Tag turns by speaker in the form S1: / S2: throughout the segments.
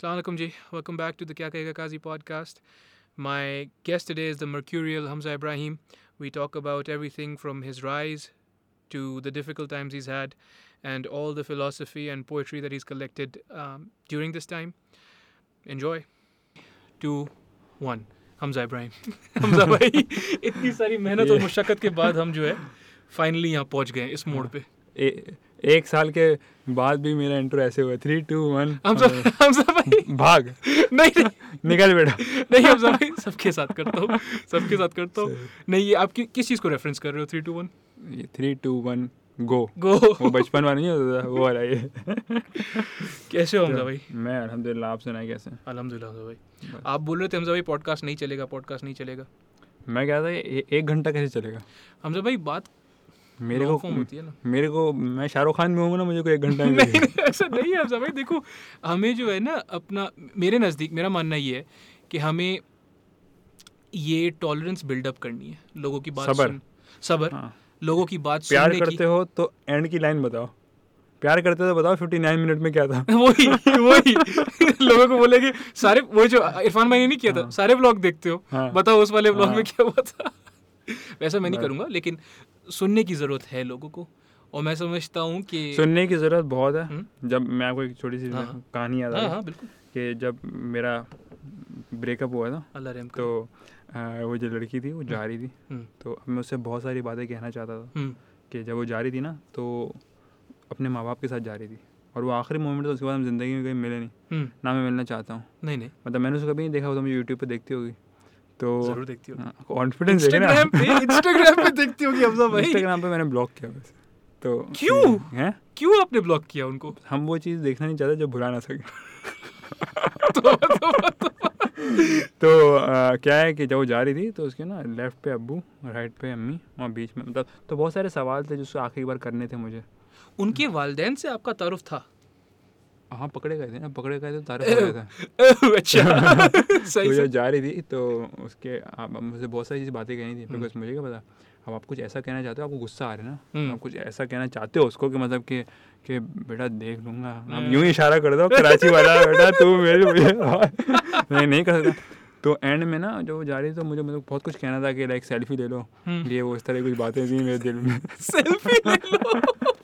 S1: Assalamualaikum ji. Welcome back to the Kya Kahega Kazi podcast. My guest today is the mercurial Hamza Ibrahim. We talk about everything from his rise to the difficult times he's had and all the philosophy and poetry that he's collected um, during this time. Enjoy. Two, one. Hamza Ibrahim Hamza भाई इतनी सारी मेहनत और मुशक्क़त के बाद हम जो है फाइनली यहाँ पहुँच गए इस मोड़ पे
S2: ए, एक साल के बाद भी मेरा इंट्रो ऐसे हुआ three two one
S1: Hamza Hamza भाई
S2: भाग।
S1: नहीं नहीं।
S2: निकल बेटा।
S1: नहीं हमजा भाई सबके साथ करता हूँ सबके साथ करता हूँ। नहीं ये आप कि- किस चीज़ को रेफरेंस कर रहे हो थ्री टू वन
S2: ये three two one
S1: go go
S2: वो बचपन वाला नहीं होता था वो वाला ये।
S1: कैसे हो हमजा भाई?
S2: मैं अल्हम्दुलिल्लाह आप सुनाए कैसे?
S1: अल्हम्दुलिल्लाह हमजा भाई। आप बोल रहे थे हमजा भाई पॉडकास्ट नहीं चलेगा पॉडकास्ट नहीं चलेगा।
S2: मैं क्या था एक घंटा कैसे चलेगा?
S1: हमजा भाई बात
S2: मेरे को
S1: होती है ना
S2: मेरे को मैं शाहरुख खान में हूँ ना मुझे को एक घंटा
S1: नहीं ऐसा नहीं है भाई देखो हमें जो है ना अपना मेरे नज़दीक मेरा मानना ये है कि हमें ये टॉलरेंस बिल्डअप करनी है लोगों की बात
S2: सब्र।
S1: सबर
S2: हाँ।
S1: लोगों की बात
S2: प्यार
S1: सुनने
S2: करते हो तो एंड की लाइन बताओ प्यार करते तो बताओ फिफ्टी नाइन मिनट में क्या था
S1: वही वही लोगों को बोलेंगे सारे वो जो इरफान भाई ने नहीं किया था
S2: हाँ।
S1: सारे ब्लॉग देखते हो
S2: हाँ।
S1: बताओ उस वाले ब्लॉग में
S2: हाँ।
S1: क्या हुआ था वैसा मैं नहीं। करूँगा लेकिन सुनने की ज़रूरत है लोगों को। और मैं समझता हूँ कि
S2: सुनने की ज़रूरत बहुत है।
S1: हम्म।
S2: जब मैं आपको एक छोटी सी
S1: हाँ, हाँ।
S2: कहानी याद आ
S1: हाँ हाँ बिल्कुल।
S2: कि जब मेरा ब्रेकअप हुआ था
S1: अल्लाह
S2: तो आ, वो जो लड़की थी वो जा रही थी।
S1: हम्म,
S2: तो मैं उससे बहुत सारी बातें कहना चाहता था
S1: हम्म,
S2: कि जब वो जा रही थी ना तो अपने माँ बाप के साथ जा रही थी। और वो आखिरी मोमेंट था उसके बाद हम ज़िंदगी में कहीं मिले नहीं।
S1: हम्म,
S2: ना मैं मिलना चाहता हूँ।
S1: नहीं नहीं।
S2: मतलब मैंने उसको कभी नहीं देखा वो तो मुझे यूट्यूब पर देखती होगी। तो
S1: ज़रूर देखती हो
S2: कॉन्फिडेंस
S1: इंस्टाग्राम पे इंस्टाग्राम पे देखती होगी हमजा भाई।
S2: इंस्टाग्राम पे मैंने ब्लॉक किया वैसे तो
S1: क्यों?
S2: हैं?
S1: क्यों आपने ब्लॉक किया उनको?
S2: हम वो चीज़ देखना नहीं चाहते जो भुला ना सके।
S1: तो, तो, तो,
S2: तो आ, क्या है कि जब वो जा रही थी तो उसके ना लेफ़्ट पे अबू राइट पे अम्मी और बीच में मतलब तो बहुत सारे सवाल थे जो उसको आखिरी बार करने थे मुझे।
S1: उनके वालदेन से आपका तारुफ था?
S2: हाँ पकड़े गए थे ना पकड़े गए थे तो गया
S1: अच्छा
S2: तो
S1: सही से
S2: जा रही थी तो उसके आप मुझे बहुत सारी चीज़ बातें कहनी थी
S1: हम्म।
S2: बिकॉज़ मुझे क्या पता अब आप कुछ ऐसा कहना चाहते हो आपको गुस्सा आ रहा है ना
S1: हम्म।
S2: आप कुछ ऐसा कहना चाहते हो उसको कि मतलब कि कि बेटा देख लूँगा
S1: हम्म।
S2: अब यूँ ही इशारा कर दो कराची वाला बेटा तू मेरे नहीं नहीं कर सकता तो एंड में ना वो जा रही थी तो मुझे मतलब बहुत कुछ कहना था कि लाइक सेल्फी ले लो
S1: हम्म।
S2: ये वो इस तरह की कुछ बातें थी मेरे दिल में
S1: सेल्फी ले लो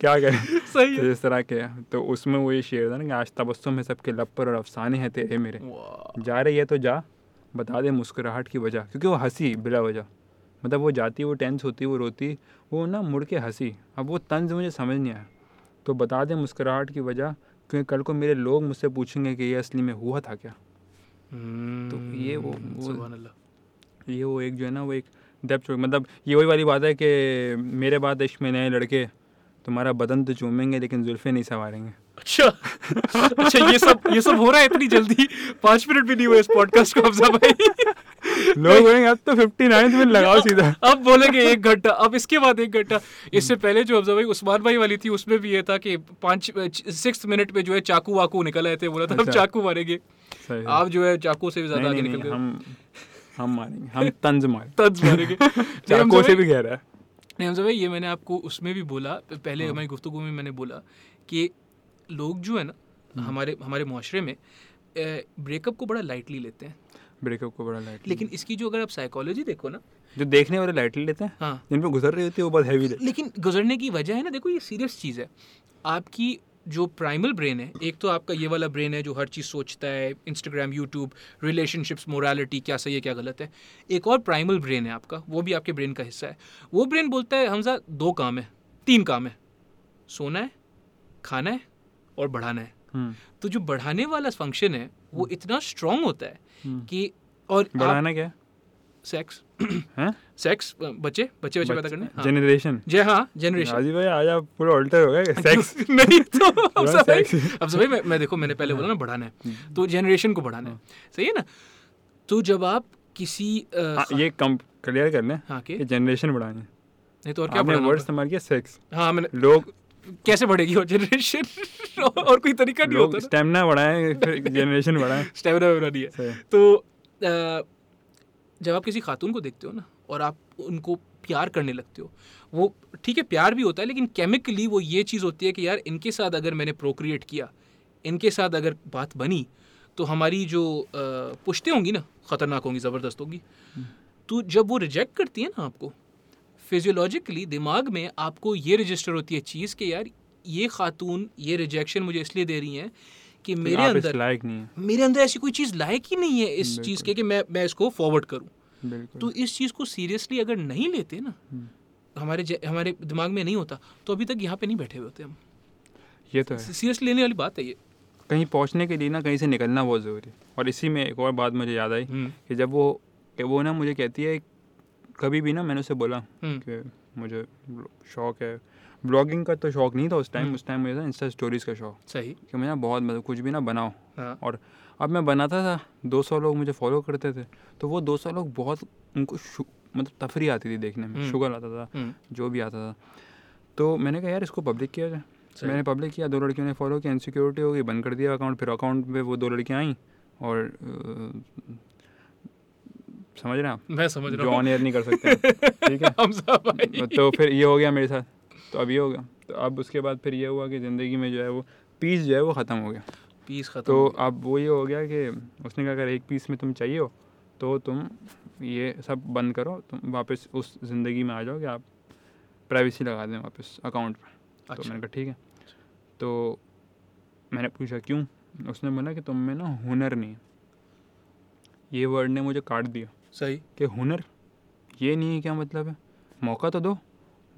S2: क्या करें?
S1: सही
S2: तो
S1: है
S2: इस तरह के तो उसमें वो ये शेर था ना कि आज तबस्सुम है सबके लब पर और अफसाने हैं तेरे मेरे। जा रही है तो जा बता दे मुस्कुराहट की वजह क्योंकि वो हँसी बिला वजह। मतलब वो जाती वो टेंस होती वो रोती वो ना मुड़ के हँसी। अब वो तंज मुझे समझ नहीं आया। तो बता दे मुस्कुराहट की वजह क्योंकि कल को मेरे लोग मुझसे पूछेंगे कि ये असली में हुआ था क्या? तो ये वो-
S1: हम्म,
S2: वो- ये वो एक जो है ना वो एक डेप्थ मतलब ये वही वाली बात है कि मेरे बाद इश्क में नए लड़के तुम्हारा बदन तो चूमेंगे लेकिन जुल्फे नहीं संवारेंगे।
S1: अच्छा। अच्छा ये सब ये सब हो रहा है इतनी जल्दी? पाँच मिनट भी नहीं हुए इस पॉडकास्ट को हमजा भाई।
S2: लोग बोलेंगे अब तो फिफ्टी नाइन्थ में लगाओ सीधा।
S1: अब बोलेंगे एक घंटा अब इसके बाद एक घंटा। इससे पहले जो अफजा भाई उस्मान भाई वाली थी उसमें भी ये था कि पाँच सिक्स मिनट में जो है चाकू वाकू निकल आए थे बोला था हम
S2: अच्छा।
S1: चाकू मारेंगे। आप जो है चाकू से भी ज़्यादा आगे निकल
S2: हम हम मारेंगे हम तंज मारेंगे।
S1: तंज मारेंगे।
S2: चाकू से भी गहरा है।
S1: नहीं हमजा भाई ये मैंने आपको उसमें भी बोला पहले
S2: हाँ।
S1: हमारी गुफ्तु में मैंने बोला कि लोग जो है ना
S2: हम्म।
S1: हमारे हमारे माशरे में ब्रेकअप को बड़ा लाइटली लेते हैं।
S2: ब्रेकअप को बड़ा लाइट
S1: लेकिन इसकी जो अगर आप साइकोलॉजी देखो ना
S2: जो देखने वाले लाइटली लेते हैं
S1: हाँ।
S2: जिन पर गुजर रहे होते हैं वो बहुत हैवी
S1: लेकिन गुजरने की वजह है ना देखो ये सीरियस चीज़ है। आपकी जो प्राइमल ब्रेन है एक तो आपका ये वाला ब्रेन है जो हर चीज़ सोचता है इंस्टाग्राम यूट्यूब रिलेशनशिप्स मोरालिटी क्या सही है क्या गलत है। एक और प्राइमल ब्रेन है आपका वो भी आपके ब्रेन का हिस्सा है। वो ब्रेन बोलता है हमजा दो काम है तीन काम है। सोना है खाना है और बढ़ाना है।
S2: हम्म,
S1: तो जो बढ़ाने वाला फ़ंक्शन है वो इतना स्ट्रांग होता है
S2: हम्म।
S1: कि और
S2: बढ़ाना क्या
S1: सेक्स
S2: है
S1: सेक्स बच्चे? बच्चे बच्चे पैदा करने? हाँ।
S2: जनरेशन
S1: जय हाँ जनरेशन
S2: राजीव भाई आज आप पूरा अल्टर हो गए। सेक्स
S1: नहीं तो अब
S2: sex।
S1: अब भाई मैं, मैं देखो मैंने पहले बोला ना बढ़ाना है। तो जनरेशन को बढ़ाना है। सही है ना? तो जब आप किसी
S2: हाँ, ये कम क्लियर कर लें
S1: हाँ के?
S2: जनरेशन बढ़ाने
S1: नहीं तो और क्या
S2: आपने वर्ड इस्तेमाल किया? सेक्स
S1: हाँ मैंने
S2: लोग
S1: कैसे बढ़ेगी वो जनरेशन और कोई तरीका नहीं होता
S2: स्टेमिना बढ़ाएँ फिर जनरेशन बढ़ाएँ।
S1: स्टेमिना नहीं है। तो जब आप किसी खातून को देखते हो ना और आप उनको प्यार करने लगते हो वो ठीक है प्यार भी होता है लेकिन केमिकली वो ये चीज़ होती है कि यार इनके साथ अगर मैंने प्रोक्रिएट किया इनके साथ अगर बात बनी तो हमारी जो पुश्तें होंगी ना ख़तरनाक होंगी ज़बरदस्त होंगी। तो जब वो रिजेक्ट करती है ना आपको फिजियोलॉजिकली दिमाग में आपको ये रजिस्टर होती है चीज़ कि यार ये खातून ये रिजेक्शन मुझे इसलिए दे रही हैं कि मेरे अंदर
S2: लायक नहीं है।
S1: मेरे अंदर ऐसी कोई चीज़ लायक ही नहीं है इस चीज़ के कि मैं मैं इसको फॉरवर्ड करूँ। तो इस चीज़ को सीरियसली अगर नहीं लेते ना
S2: हम्म।
S1: हमारे हमारे दिमाग में नहीं होता तो अभी तक यहाँ पे नहीं बैठे हुए होते हम।
S2: ये तो है।
S1: सीरियसली लेने वाली बात है ये।
S2: कहीं पहुँचने के लिए ना कहीं से निकलना बहुत ज़रूरी है। और इसी में एक और बात मुझे याद आई
S1: हम्म,
S2: कि जब वो वो ना मुझे कहती है कभी भी ना मैंने उसे बोला
S1: हम्म,
S2: कि मुझे शौक है ब्लॉगिंग का तो शौक नहीं था उस टाइम
S1: हम्म।
S2: उस टाइम मुझे था इंस्टा स्टोरीज़ का शौक।
S1: सही।
S2: कि मैं ना बहुत मतलब कुछ भी ना बनाओ
S1: हाँ।
S2: और अब मैं बनाता था 200 लोग मुझे फॉलो करते थे तो वो 200 लोग बहुत उनको मतलब तफरी आती थी देखने में
S1: हम्म।
S2: शुगर आता था
S1: हम्म,
S2: जो भी आता था। तो मैंने कहा यार इसको पब्लिक किया जाए। मैंने पब्लिक किया दो लड़कियों ने फॉलो किया इनसिक्योरिटी हो गई बंद कर दिया अकाउंट फिर अकाउंट पे वो दो लड़कियाँ आई और समझ रहे हैं आप?
S1: मैं समझ रहा हूँ।
S2: ऑन एयर नहीं कर सकते ठीक है? तो फिर ये हो गया मेरे साथ। तो अब ये हो गया। तो अब उसके बाद फिर ये हुआ कि ज़िंदगी में जो है वो पीस जो है वो ख़त्म हो गया।
S1: पीस खत्म
S2: तो अब वो ये हो गया कि उसने कहा अगर एक पीस में तुम चाहिए हो तो तुम ये सब बंद करो तुम वापस उस ज़िंदगी में आ जाओ कि आप प्राइवेसी लगा दें वापस अकाउंट पर अच्छा। तो
S1: अच्छा।
S2: मैंने कहा ठीक है। तो मैंने पूछा क्यों? उसने बोला कि तुम में ना हुनर नहीं है। ये वर्ड ने मुझे काट दिया।
S1: सही।
S2: कि हुनर? ये नहीं है क्या मतलब है? मौका तो दो।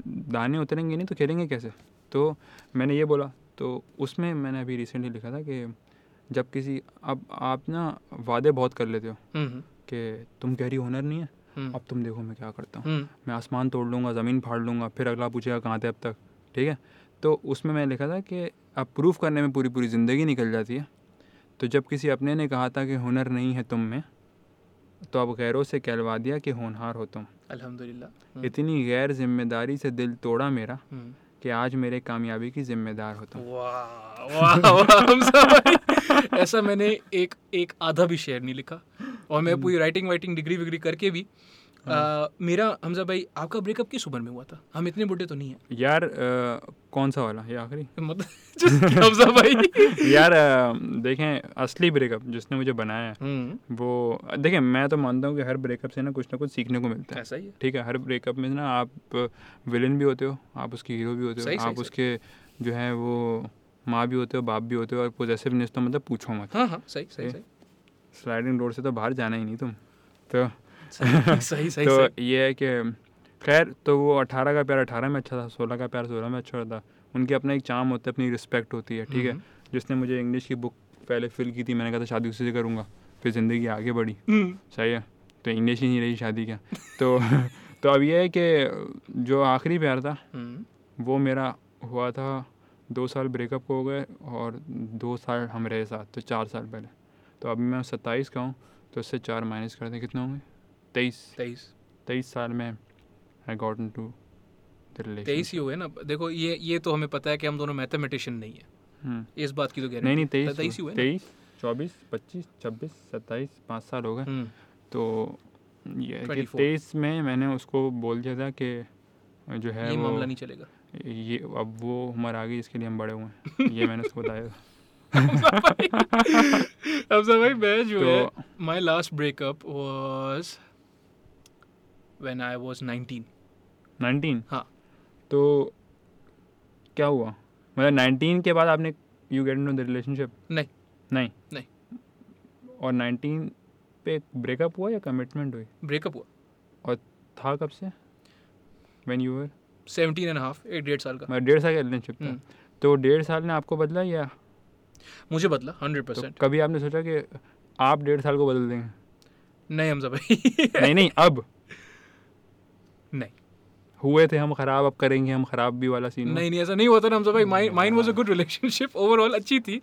S2: दाने उतरेंगे नहीं तो खेलेंगे कैसे? तो मैंने ये बोला तो उसमें मैंने अभी रिसेंटली लिखा था कि जब किसी अब आप ना वादे बहुत कर लेते हो
S1: हम्म,
S2: कि तुम कह रही हुनर नहीं है
S1: हम्म,
S2: अब तुम देखो मैं क्या करता हूँ।
S1: हम्म,
S2: मैं आसमान तोड़ लूँगा ज़मीन फाड़ लूँगा फिर अगला पूछेगा कहाँ थे अब तक ठीक है? तो उसमें मैंने लिखा था कि अब प्रूफ करने में पूरी पूरी ज़िंदगी निकल जाती है। तो जब किसी अपने ने कहा था कि हुनर नहीं है तुम में तो अब गैरों से कहलवा दिया कि होनहार हो तुम।
S1: अल्हम्दुलिल्लाह। हम्म,
S2: इतनी गैर ज़िम्मेदारी से दिल तोड़ा मेरा
S1: हम्म।
S2: कि आज मेरे कामयाबी की जिम्मेदार होता हूँ।
S1: वाह वाह वाह हमजा भाई ऐसा मैंने एक एक आधा भी शेयर नहीं लिखा। और मैं पूरी राइटिंग वाइटिंग डिग्री विग्री करके भी आ, मेरा हमजा भाई आपका ब्रेकअप किस उम्र में हुआ था? हम इतने बुढ़े तो नहीं हैं।
S2: यार अ, कौन सा वाला? ये आखिरी।
S1: मतलब हमजा भाई?
S2: यार अ, देखें असली ब्रेकअप जिसने मुझे बनाया है
S1: हम्म,
S2: वो देखें मैं तो मानता हूँ कि हर ब्रेकअप से ना कुछ ना कुछ सीखने को मिलता है।
S1: ऐसा ही है।
S2: ठीक है हर ब्रेकअप में ना आप विलन भी होते हो आप उसके हीरो भी होते हो आप उसके जो है वो माँ भी होते हो बाप भी होते हो और पोजेसिवनेस तो मतलब पूछो मत।
S1: हाँ हाँ सही सही सही।
S2: स्लाइडिंग डोर से तो बाहर जाना ही नहीं तुम। तो
S1: सही सही सही
S2: तो
S1: सही।
S2: ये है कि खैर तो वो अठारह का प्यार अठारह में अच्छा था सोलह का प्यार सोलह में अच्छा था। उनकी अपना एक चाम होता है अपनी रिस्पेक्ट होती है ठीक है?
S1: हम्म,
S2: जिसने मुझे इंग्लिश की बुक पहले फिल की थी मैंने कहा था शादी उसी से करूँगा फिर ज़िंदगी आगे बढ़ी।
S1: हम्म,
S2: सही है तो इंग्लिश ही नहीं रही शादी क्या? तो तो अब यह है कि जो आखिरी प्यार था
S1: हम्म,
S2: वो मेरा हुआ था दो साल ब्रेकअप हो गए और दो साल हम रहे साथ तो चार साल पहले। तो अभी मैं सत्ताईस का हूँ तो उससे चार माइनस कर दें कितने होंगे? तेईस।
S1: तेईस।
S2: तेईस साल में आई गॉट इन टू
S1: तेईस ही हुए ना। देखो ये ये तो हमें पता है कि हम दोनों मैथमेटिशियन नहीं है। इस बात की तो
S2: नहीं नहीं तेईस
S1: तेईस ही हुए
S2: तेईस चौबीस पच्चीस छब्बीस सत्ताईस पाँच साल हो गए।
S1: हम्म,
S2: तो ये है कि
S1: 24
S2: तेईस में मैंने उसको बोल दिया था कि जो है
S1: ये
S2: वो
S1: मामला नहीं चलेगा।
S2: ये अब वो उम्र आ गई इसके लिए हम बड़े हुए हैं। ये मैंने उसको बताया था।
S1: हमजा भाई मैं जो है
S2: तो
S1: my last breakup was when I was 19
S2: nineteen
S1: हाँ।
S2: तो क्या हुआ? मतलब नाइनटीन के बाद आपने you get in the relationship
S1: नहीं।
S2: नहीं?
S1: नहीं।
S2: और नाइनटीन पे ब्रेकअप हुआ या कमिटमेंट हुई?
S1: ब्रेकअप हुआ।
S2: और था कब से? When you were
S1: 17 and half एक डेढ़ साल का।
S2: मतलब डेढ़ साल का रिलेशनशिप था।
S1: हम्म,
S2: तो डेढ़ साल ने आपको बदला या?
S1: मुझे बदला 100
S2: तो कभी आपने सोचा कि आप डेढ़ साल को बदल देंगे?
S1: नहीं हमजा भाई।
S2: नहीं नहीं अब।
S1: नहीं।
S2: हुए थे हम खराब अब करेंगे हम खराब भी वाला सीन
S1: नहीं नहीं ऐसा नहीं होता ना हमजा भाई mine mine was a good relationship overall अच्छी थी।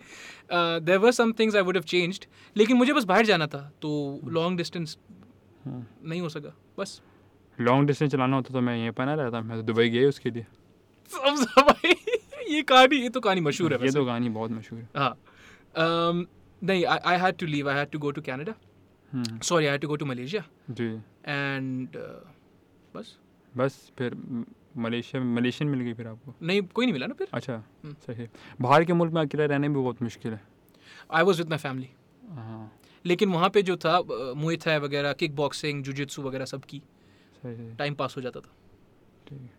S1: There were some things I would have changed लेकिन मुझे बस बाहर जाना था तो लॉन्ग डिस्टेंस
S2: हम्म।
S1: नहीं हो सका बस।
S2: लॉन्ग डिस्टेंस चलाना होता तो मैं यहीं पर ना रहता मैं तो दुबई गया उसके लिए।
S1: भाई ये कहानी ये तो कहानी मशहूर है
S2: ये तो कहानी बहुत मशहूर है।
S1: हाँ। Um, नहीं I had to leave I had to go to
S2: Canada
S1: sorry I had to go to Malaysia
S2: ji.
S1: And बस।
S2: बस फिर म- मलेशिया मलेशियन मिल गई फिर आपको?
S1: नहीं कोई नहीं मिला ना फिर।
S2: अच्छा
S1: हम्म।
S2: सही है। बाहर के मुल्क में अकेला रहने भी बहुत मुश्किल है।
S1: I was with my family
S2: हाँ।
S1: लेकिन वहाँ पे जो था मुई थाई वगैरह किक बॉक्सिंग जुजित्सु वगैरह सब की टाइम पास हो जाता था।
S2: ठीक है।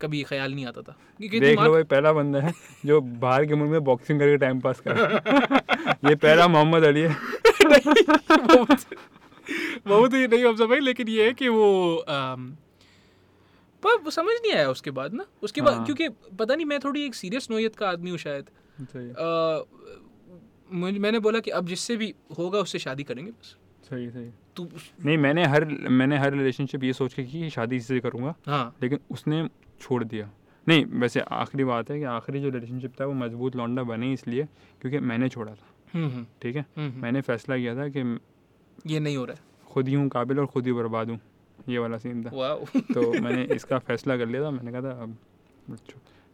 S1: कभी ख्याल नहीं आता था। क्योंकि
S2: देख लो भाई पहला बंदा है जो बाहर के मुल्क में बॉक्सिंग करके टाइम पास कर। ये पहला मोहम्मद अली है।
S1: वो वो तो ये नहीं अफजा भाई लेकिन ये है कि वो पर वो समझ नहीं आया उसके बाद ना। उसके
S2: हाँ. बाद।
S1: क्योंकि पता नहीं मैं थोड़ी एक सीरियस नोयत का आदमी हूँ शायद। मुझे- मैंने बोला कि अब जिससे भी होगा उससे शादी करेंगे बस।
S2: सही सही
S1: तू
S2: नहीं मैंने हर मैंने हर रिलेशनशिप ये सोच के कि शादी इससे करूँगा
S1: हाँ।
S2: लेकिन उसने छोड़ दिया। नहीं वैसे आखिरी बात है कि आखिरी जो रिलेशनशिप था वो मज़बूत लौंडा बने इसलिए क्योंकि मैंने छोड़ा था।
S1: हम्म हम्म,
S2: ठीक है?
S1: हम्म।
S2: मैंने फैसला किया था कि
S1: ये नहीं हो रहा है।
S2: खुद ही हूँ काबिल और खुद ही बर्बाद हूँ। ये वाला सीन था। तो मैंने इसका फैसला कर लिया था मैंने कहा था अब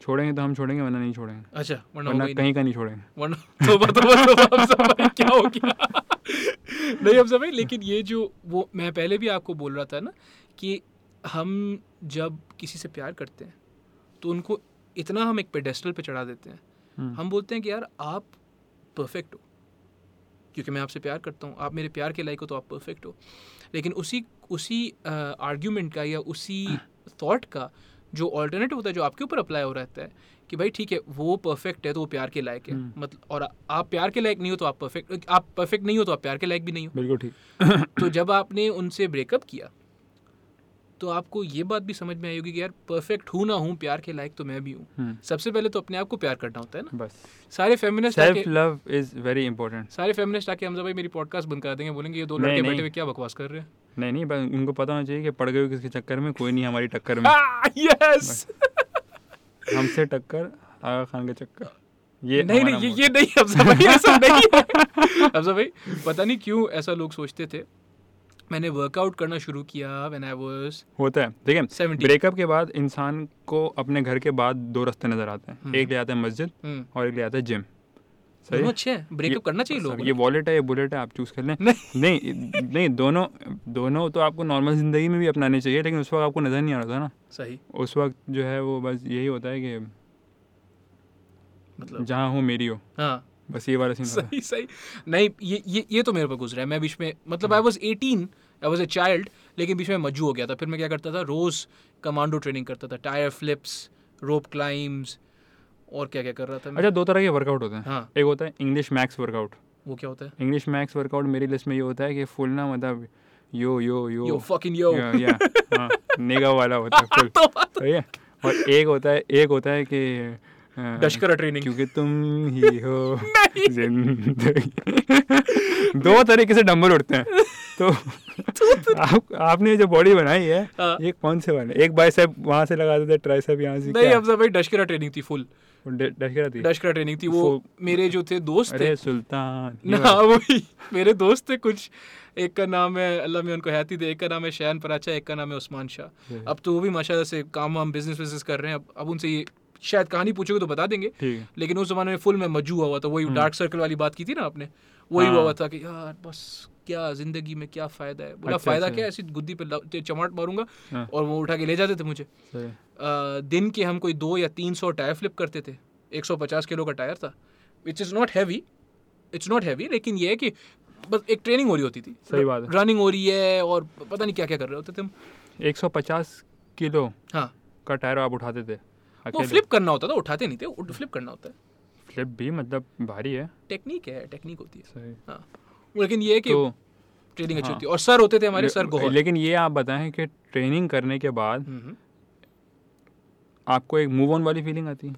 S2: छोड़ेंगे तो हम छोड़ेंगे वरना नहीं छोड़ेंगे।
S1: अच्छा वरना
S2: वरना। कहीं का नहीं छोड़ेंगे।
S1: वरना तोबा तोबा तोबा अफजा भाई क्या हो गया? नहीं अफजा भाई लेकिन ये जो वो मैं पहले भी आपको बोल रहा था ना कि हम जब किसी से प्यार करते हैं तो उनको इतना हम एक पेडेस्टल पे चढ़ा देते हैं।
S2: हम्म,
S1: हम बोलते हैं कि यार आप परफेक्ट हो क्योंकि मैं आपसे प्यार करता हूँ आप मेरे प्यार के लायक हो तो आप परफेक्ट हो। लेकिन उसी उसी आर्ग्यूमेंट का या उसी थाट का जो ऑल्टरनेटिव होता है जो आपके ऊपर अप्लाई हो रहता है कि भाई ठीक है वो परफेक्ट है तो वो प्यार के लायक है।
S2: हम्म।
S1: मतलब और आप प्यार के लायक नहीं हो तो आप परफेक्ट आप परफेक्ट नहीं हो तो आप प्यार के लायक भी नहीं हो।
S2: बिल्कुल ठीक।
S1: तो जब आपने उनसे ब्रेकअप किया तो आपको ये बात भी समझ में आई होगी कि यार परफेक्ट हूँ ना हूँ प्यार के लायक तो मैं भी हूँ।
S2: हम्म,
S1: सबसे पहले तो अपने आप को प्यार करना होता है ना।
S2: बस।
S1: सारे feminist
S2: self love is very important
S1: सारे फेमिनिस्ट आके हमजा भाई मेरी पॉडकास्ट बंद कर देंगे। बोलेंगे ये दो लड़के बैठे हुए क्या बकवास कर रहे हैं?
S2: नहीं नहीं बस उनको पता होना चाहिए कि पड़ गए हो किसके चक्कर में कोई नहीं हमारी टक्कर में।
S1: यस
S2: हमसे टक्कर आगा खान के चक्कर। ये
S1: नहीं नहीं ये ये नहीं हमजा भाई ऐसा नहीं है। हमजा भाई पता नहीं क्यों ऐसा लोग सोचते थे। मैंने वर्कआउट करना शुरू किया व्हेन आई वाज
S2: होता है। देखिए ब्रेकअप के बाद इंसान को अपने घर के बाद दो रास्ते नज़र आते हैं।
S1: हम्म।
S2: एक ले आता है मस्जिद
S1: हम्म।
S2: और एक ले आता है जिम सही
S1: अच्छे हैं। ब्रेकअप करना चाहिए लोगों
S2: ये वॉलेट है ये बुलेट है आप चूज़ कर लें।
S1: नहीं।
S2: नहीं नहीं दोनों दोनों तो आपको नॉर्मल ज़िंदगी में भी अपनाने चाहिए लेकिन उस वक्त आपको नज़र नहीं आ रहा था ना।
S1: सही।
S2: उस वक्त जो है वो बस यही होता है कि
S1: मतलब
S2: जहाँ हो मेरी हो।
S1: हाँ।
S2: बस ये वाला सीन
S1: सही सही। नहीं ये ये ये तो मेरे पर गुजरा है। मैं बीच में मतलब I was 18 I was a child लेकिन बीच में मज्जू हो गया था। फिर मैं क्या करता था? रोज कमांडो ट्रेनिंग करता था। टायर फ्लिप्स रोप क्लाइम्स और क्या क्या कर रहा था मैं?
S2: अच्छा दो तरह के वर्कआउट होते हैं।
S1: हाँ।
S2: एक होता है इंग्लिश मैक्स वर्कआउट
S1: वो क्या होता है?
S2: इंग्लिश मैक्स वर्कआउट मेरी लिस्ट में ये होता है कि फुल ना मतलब यो यो यो
S1: यो फकिंग यो
S2: या, नेगा वाला होता है फुल
S1: तो
S2: और एक होता है एक होता है कि
S1: डशकरा ट्रेनिंग
S2: क्योंकि तुम ही हो ज़िंदगी। दो तरीके से डंबल उठते हैं। तो आप आपने जो बॉडी बनाई है
S1: हाँ।
S2: ये कौन से वाले एक बाइसेप वहाँ से लगा देते ट्राइसेप यहाँ से
S1: नहीं अफजा भाई डशकरा ट्रेनिंग थी फुल
S2: डशकरा थी?
S1: डशकरा ट्रेनिंग थी वो मेरे जो थे दोस्त थे।
S2: अरे सुल्तान
S1: ना। वही मेरे दोस्त थे कुछ। एक का नाम है अल्लाह में उनको हैती दे एक का नाम है शैन पराचा एक का नाम है उस्मान शाह। अब तो वो भी माशाल्लाह से काम वाम बिज़नेस बिज़नेस कर रहे हैं अब अब उनसे ये शायद कहानी पूछोगे तो बता देंगे। लेकिन उस जमाने में फुल में मजू हुआ हुआ था वही
S2: हम्म।
S1: डार्क सर्कल वाली बात की थी ना आपने। वही
S2: हाँ।
S1: हुआ हुआ था कि यार बस क्या ज़िंदगी में क्या फ़ायदा है? बोला
S2: अच्छा,
S1: फ़ायदा
S2: अच्छा।
S1: क्या ऐसी गुद्दी पे चमाट मारूँगा
S2: हाँ।
S1: और वो उठा के ले जाते थे मुझे। अ, दिन के हम कोई दो या तीन सौ टायर फ्लिप करते थे। 150 किलो का टायर था। Which is not heavy it's not heavy लेकिन ये है कि बस एक ट्रेनिंग हो रही होती थी।
S2: सही बात है।
S1: रनिंग हो रही है और पता नहीं क्या क्या कर रहे होते थे हम।
S2: 150 किलो
S1: हाँ।
S2: का टायर आप उठाते थे?
S1: वो फ्लिप करना होता था उठाते नहीं थे फ्लिप करना होता है।
S2: फ्लिप भी मतलब भारी है।
S1: टेक्निक है टेक्निक होती है।
S2: सही।
S1: हाँ। लेकिन ये है कि
S2: तो
S1: ट्रेनिंग अच्छी
S2: हाँ।
S1: होती है। और सर होते थे हमारे सर गोहर
S2: लेकिन ये आप बताएँ कि ट्रेनिंग करने के बाद
S1: हम्म, हम्म।
S2: आपको एक मूव ऑन वाली फीलिंग आती? है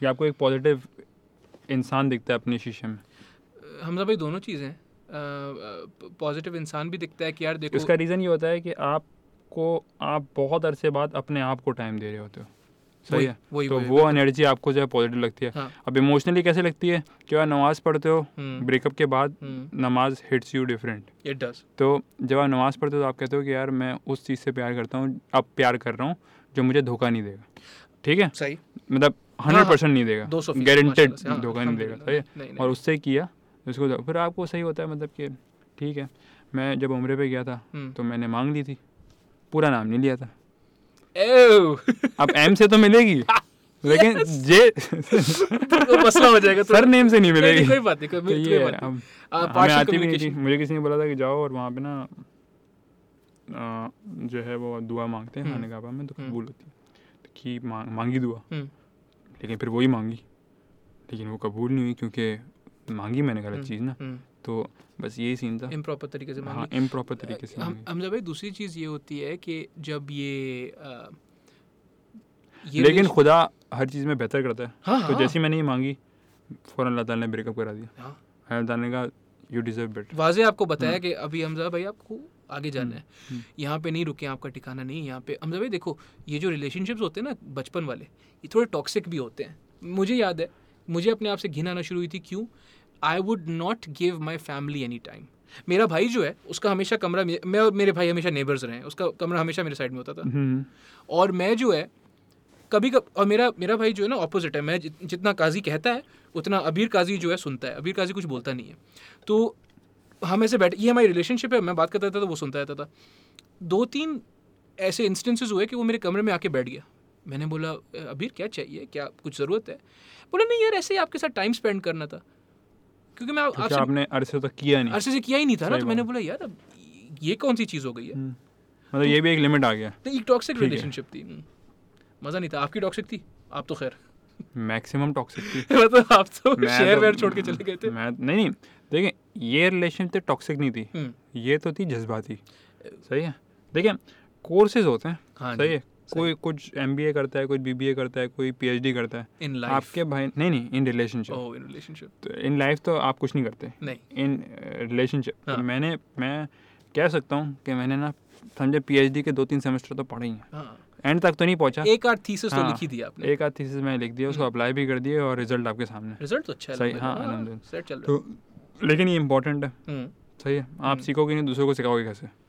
S2: या आपको एक पॉजिटिव इंसान दिखता है अपने शीशे में?
S1: हमजा भाई दोनों चीज़ें पॉजिटिव इंसान भी दिखता है कि यार देखो
S2: इसका रीज़न ये होता है कि आपको आप बहुत अरसे बाद अपने आप को टाइम दे रहे होते हो। सही है?
S1: वही
S2: तो
S1: वही-
S2: वो एनर्जी आपको जो है पॉजिटिव लगती है।
S1: हाँ।
S2: अब इमोशनली कैसे लगती है? कि आप नमाज़ पढ़ते हो
S1: हम्म,
S2: ब्रेकअप के बाद
S1: हम्म,
S2: नमाज़ hits you different
S1: it does
S2: तो जब आप नमाज़ पढ़ते हो तो आप कहते हो कि यार मैं उस चीज़ से प्यार करता हूँ अब प्यार कर रहा हूँ जो मुझे धोखा नहीं देगा। ठीक है?
S1: सही।
S2: मतलब हंड्रेड परसेंट नहीं देगा।
S1: 200
S2: गारंटेड
S1: हाँ,
S2: धोखा नहीं देगा सही है? और उससे किया उसको फिर आपको सही होता है मतलब कि ठीक है मैं जब उम्र पे गया था
S1: हम्म।
S2: तो मैंने मांग ली थी। पूरा नाम नहीं लिया था। अब एम से तो मिलेगी। लेकिन जे
S1: तो मसला हो जाएगा
S2: सर नेम से नहीं मिलेगी।
S1: कोई बात नहीं कोई
S2: तो ये अब हमें आती भी नहीं मुझे किसी ने बोला था कि जाओ और वहाँ पे ना आ, जो है वो दुआ मांगते हैं
S1: हम्म,
S2: खाने काबा में तो
S1: हम्म।
S2: कबूल होती है। तो की मांग, मांगी दुआ।
S1: हम्म,
S2: लेकिन फिर वही मांगी। लेकिन वो कबूल नहीं हुई क्योंकि मांगी मैंने गलत चीज़ ना। तो बस यही सीन था।
S1: Improper तरीके से
S2: हाँ इम्प्रॉपर तरीके से
S1: हम हमजा भाई दूसरी चीज़ ये होती है कि जब ये आ, ये
S2: लेकिन खुदा हर चीज़ में बेहतर करता है।
S1: हाँ
S2: तो
S1: हाँ।
S2: जैसे मैंने ये मांगी फ़ौरन अल्लाह ताला ने ब्रेकअप करा दिया।
S1: हाँ।
S2: अल्लाह ताला ने कहा यू डिजर्व बेटर
S1: वाजे आपको बताया कि अभी हमजा भाई आपको आगे जाना है।
S2: हम्म।
S1: यहाँ पे नहीं रुके आपका ठिकाना नहीं यहाँ पे हमजा भाई देखो ये जो रिलेशनशिप्स होते हैं ना बचपन वाले ये थोड़े टॉक्सिक भी होते हैं। मुझे याद है मुझे अपने आप से घिन आना शुरू हुई थी क्यों? I would not give my family any time मेरा भाई जो है उसका हमेशा कमरा मैं और मेरे भाई हमेशा नेबर्स रहे हैं। उसका कमरा हमेशा मेरे साइड में होता था।
S2: हम्म,
S1: और मैं जो है कभी कब और मेरा मेरा भाई जो है ना ऑपोजिट है। मैं जित- जितना काजी कहता है उतना अबीर काजी जो है सुनता है। अबीर काजी कुछ बोलता नहीं है। तो हम ऐसे बैठे ये हमारी रिलेशनशिप है। मैं बात करता था तो वो सुनता रहता था। दो तीन ऐसे इंस्टेंसेस हुए कि वो मेरे कमरे में आके बैठ गया। मैंने बोला अबीर क्या चाहिए? क्या कुछ ज़रूरत है? बोला नहीं यार ऐसे ही आपके साथ टाइम स्पेंड करना था। क्योंकि मैं
S2: क्योंकि
S1: आपसे
S2: आपने अरसे तक किया नहीं।
S1: अरसे से किया ही नहीं था ना तो मैंने बोला यार अब ये कौन सी चीज़ हो गई है?
S2: हम्म, मतलब ये भी एक लिमिट आ गया।
S1: तो एक टॉक्सिक रिलेशनशिप थी। हम्म। मज़ा नहीं था। आपकी टॉक्सिक थी? आप तो खैर।
S2: मैक्सिमम टॉक्सिक थी।
S1: मतलब आप तो शेयर
S2: तो-
S1: वेयर छोड़ के चले गए थे।
S2: मैं नहीं नहीं। देखिए ये रिलेशन तो टॉक्सिक नहीं थी।
S1: हम्म,
S2: ये तो थी जज्बाती। सही है? देखिए कोर्सेज होते हैं।
S1: हाँ
S2: सही है। कोई कुछ एमबीए करता है कोई बी करता है कोई पीएचडी करता है।
S1: इन लाइफ
S2: आपके भाई नहीं नहीं in relationship
S1: oh in relationship
S2: तो इन लाइफ तो आप कुछ नहीं करते।
S1: नहीं।
S2: इन रिलेशनशिप
S1: हाँ।
S2: तो मैंने मैं कह सकता हूँ कि मैंने ना समझे पीएचडी के दो तीन सेमेस्टर तो पढ़े ही हैं।
S1: हाँ।
S2: एंड तक तो नहीं पहुँचा।
S1: एक आध थीसिस हाँ, तो
S2: हाँ,
S1: लिखी थी आपने।
S2: एक आध थीसिस मैंने लिख दिया उसको अप्लाई भी कर दिया और रिज़ल्ट आपके सामने।
S1: रिज़ल्ट तो अच्छा
S2: सही, हाँ, अल्हम्दुलिल्लाह।
S1: सेट चल रहा
S2: तो लेकिन ये इंपॉर्टेंट है
S1: है। हम्म,
S2: सही है। आप
S1: हम्म।
S2: सीखोगे नहीं दूसरों को सिखाओगे कैसे?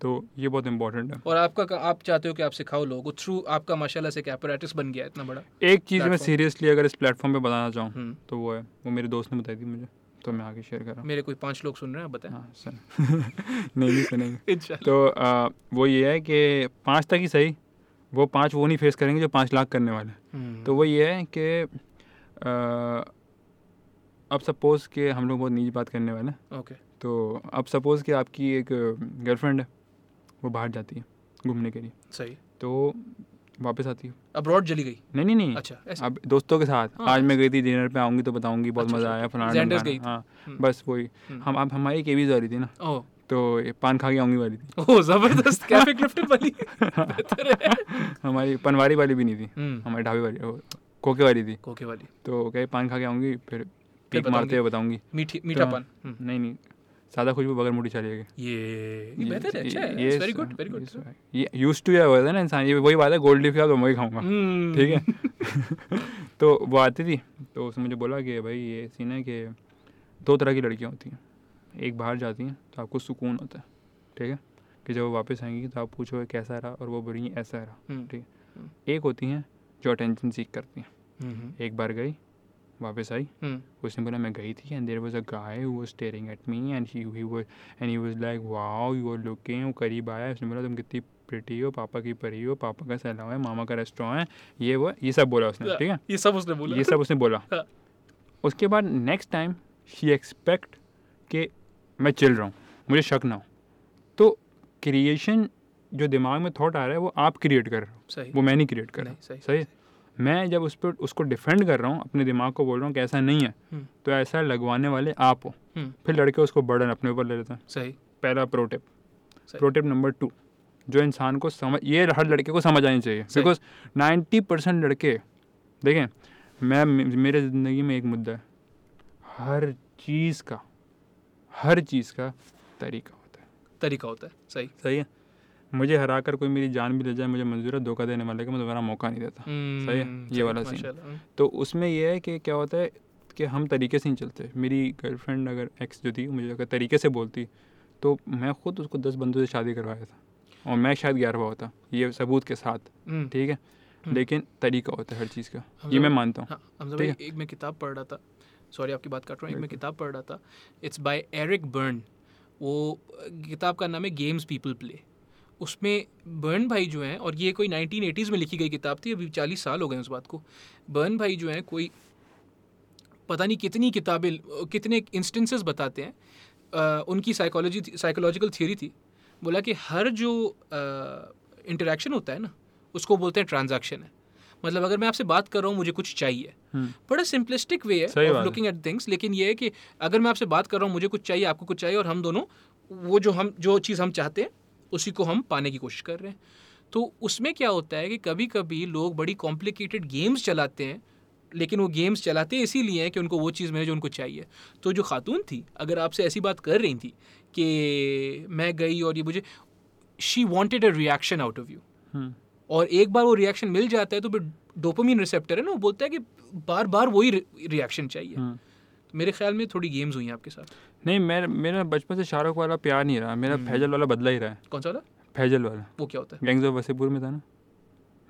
S2: तो ये बहुत इंपॉर्टेंट है।
S1: और आपका आप चाहते हो कि आप सिखाओ लोगों को। थ्रू आपका माशाल्लाह से apparatus बन गया इतना बड़ा।
S2: एक चीज़ मैं सीरियसली अगर इस प्लेटफॉर्म पे बताना चाहूँ
S1: हम्म,
S2: तो वो है वो मेरे दोस्त ने बताई थी मुझे तो मैं आगे शेयर कर रहा हूँ।
S1: मेरे कोई पाँच लोग सुन रहे हैं बताएँ।
S2: हाँ सर नहीं नहीं सुनेंगे। तो आ, वो ये है कि पाँच तक ही सही वो पाँच वो नहीं फेस करेंगे जो पाँच लाख करने वाले। हैं।
S1: हम्म,
S2: तो वो ये है कि अब सपोज़ कि हम लोग बहुत निजी बात करने वाले हैं।
S1: ओके
S2: तो अब सपोज़ कि आपकी एक गर्लफ्रेंड है वो बाहर जाती है घूमने के लिए।
S1: सही।
S2: तो वापस आती है।
S1: अब्रॉड चली गई?
S2: नहीं नहीं नहीं।
S1: अच्छा ऐसे?
S2: अब दोस्तों के साथ।
S1: हाँ,
S2: आज मैं गई थी डिनर पे आऊँगी तो बताऊँगी बहुत
S1: अच्छा,
S2: मज़ा
S1: अच्छा,
S2: आया फलाना।
S1: गई थी।
S2: हाँ
S1: हम्म।
S2: बस वही।
S1: हम्म।
S2: हम अब हमारी केवीज आ रही थी ना। तो पान खा के आऊँगी वाली थी।
S1: ओह ज़बरदस्त कैफ़े क्लिफ्टन वाली।
S2: हमारी पनवारी वाली भी नहीं थी।
S1: हम्म,
S2: हमारी ढाबे वाली कोके वाली थी।
S1: कोके वाली।
S2: तो कहे पान खा के आऊँगी फिर पीक। मारते हुए बताऊँगी।
S1: मीठी मीठा पान
S2: नहीं नहीं। सादा खुशबू बगैर मुड़ी चली गई
S1: ये ये बेहतर है अच्छा है वेरी गुड वेरी गुड
S2: ये यूज़ टू या हुआ था ना इंसान ये वही बात है गोल्ड लीफ का तो मैं वही खाऊँगा।
S1: हम्म।
S2: ठीक है? तो वो आती थी तो उसने मुझे बोला कि भाई ये सीन है कि दो तरह की लड़कियाँ होती हैं। एक बाहर जाती हैं तो आपको सुकून होता है। ठीक है? कि जब वो वापस आएँगी तो आप पूछो कैसा रहा और वो बोलेंगी ऐसा रहा।
S1: हम्म,
S2: ठीक एक होती हैं जो अटेंशन सीख करती हैं।
S1: हम्म,
S2: एक बार गई वापस आई।
S1: हम्म,
S2: उसने बोला मैं गई थी and there was a guy who was staring at me and he he was and he was like wow you are looking वो करीब आया उसने बोला तुम कितनी प्रिटी हो पापा की परी हो पापा का सैलाव है मामा का रेस्टोरेंट है। ये वो ये सब बोला उसने ठीक है?
S1: ये सब उसने बोला।
S2: ये सब उसने बोला।
S1: हाँ।
S2: उसके बाद नेक्स्ट टाइम शी एक्सपेक्ट कि मैं चिल रहा हूँ मुझे शक ना हो। तो क्रिएशन जो दिमाग में थॉट आ रहा है वो आप क्रिएट कर रहे हो। वो मैं नहीं क्रिएट कर रहा।
S1: सही?
S2: सही। मैं जब उस पर उसको डिफेंड कर रहा हूँ अपने दिमाग को बोल रहा हूँ कि ऐसा नहीं है
S1: हम्म।
S2: तो ऐसा लगवाने वाले आप हो।
S1: हम्म,
S2: फिर लड़के उसको बर्डन अपने ऊपर ले लेते हैं।
S1: सही।
S2: पहला प्रोटिप प्रोटिप नंबर टू जो इंसान को समझ ये हर लड़के को समझ आनी चाहिए। बिकॉज़ नाइन्टी परसेंट लड़के देखें मैं मेरे ज़िंदगी में एक मुद्दा है। हर चीज़ का हर चीज़ का तरीका होता है।
S1: तरीका होता है। सही।
S2: सही है? मुझे हरा कर कोई मेरी जान भी ले जाए मुझे मंजूर है धोखा देने वाले का मैं दोबारा मौका नहीं देता। सही है,
S1: हम्म,
S2: ये वाला
S1: हम्म,
S2: तो उसमें यह है कि क्या होता है कि हम तरीके से नहीं चलते। मेरी गर्लफ्रेंड अगर एक्स जो थी मुझे अगर तरीके से बोलती तो मैं खुद उसको दस बंदों से शादी करवाया था। और मैं शायद ग्यारहवा होता ये सबूत के साथ।
S1: हम्म,
S2: ठीक है?
S1: हम्म।
S2: लेकिन तरीका होता है हर चीज़ का। ये मैं मानता हूँ।
S1: हाँ एक मैं किताब पढ़ रहा था। सॉरी आपकी बात काट रहा हूँ। एक मैं किताब पढ़ रहा था। इट्स बाय एरिक बर्न वो किताब का नाम है गेम्स पीपल प्ले उसमें बर्न भाई जो हैं और ये कोई 1980s में लिखी गई किताब थी अभी 40 साल हो गए उस बात को। बर्न भाई जो हैं कोई पता नहीं कितनी किताबें कितने इंस्टेंसेस बताते हैं। अ, उनकी साइकोलॉजी साइकोलॉजिकल थियरी थी। बोला कि हर जो इंटरेक्शन होता है ना उसको बोलते हैं ट्रांजैक्शन है। मतलब अगर मैं आपसे बात कर रहा हूँ मुझे कुछ चाहिए।
S2: हम्म,
S1: बड़ा सिंपलिस्टिक वे है
S2: है।
S1: लुकिंग एट थिंग्स लेकिन ये है कि अगर मैं आपसे बात कर रहा हूँ मुझे कुछ चाहिए आपको कुछ चाहिए और हम दोनों वो जो हम जो चीज़ हम चाहते हैं उसी को हम पाने की कोशिश कर रहे हैं। तो उसमें क्या होता है कि कभी कभी लोग बड़ी कॉम्प्लिकेटेड गेम्स चलाते हैं लेकिन वो गेम्स चलाते इसीलिए हैं कि उनको वो चीज़ मिले जो उनको चाहिए। तो जो खातून थी अगर आपसे ऐसी बात कर रही थी कि मैं गई और ये मुझे she wanted a reaction out of
S2: you
S1: और एक बार वो रिएक्शन मिल जाता है तो फिर डोपामीन रिसेप्टर है ना वो बोलता है कि बार बार वही रिएक्शन चाहिए। तो मेरे ख्याल में थोड़ी गेम्स हुई हैं आपके साथ।
S2: नहीं मैं मेरा बचपन से शाहरुख वाला प्यार नहीं रहा। मेरा
S1: हम्म।
S2: फैजल वाला बदला ही रहा है।
S1: कौन सा वाला?
S2: फैजल वाला।
S1: वो क्या होता है?
S2: गैंग्स ऑफ़ वसीपुर में था ना।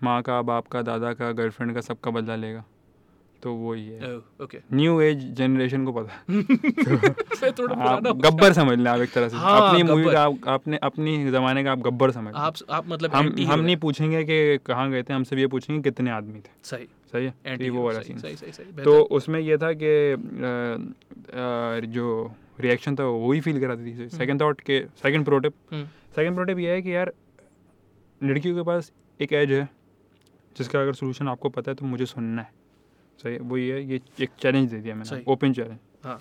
S2: माँ का बाप का दादा का गर्लफ्रेंड का सबका बदला लेगा। तो वो ही है।
S1: ओके।
S2: न्यू एज जनरेशन को पता।
S1: थोड़ा
S2: आप गब्बर समझ लें आप एक तरह से।
S1: हाँ,
S2: अपनी मूवी का आप, आपने अपनी जमाने का आप गब्बर समझ।
S1: आप आप मतलब
S2: हम हम नहीं पूछेंगे कि कहाँ गए थे हम सब ये पूछेंगे कितने आदमी थे।
S1: सही।
S2: सही है? तो वो वाला सीन तो उसमें ये था कि जो रिएक्शन था वो ही फील कराती थी सेकंड थॉट के सेकंड प्रोटिप सेकंड प्रोटिप ये है कि यार लड़कियों के पास एक एज है जिसका अगर सोल्यूशन आपको पता है तो मुझे सुनना है। सही वो ये है ये एक चैलेंज दे दिया मैंने ओपन चैलेंज
S1: हाँ।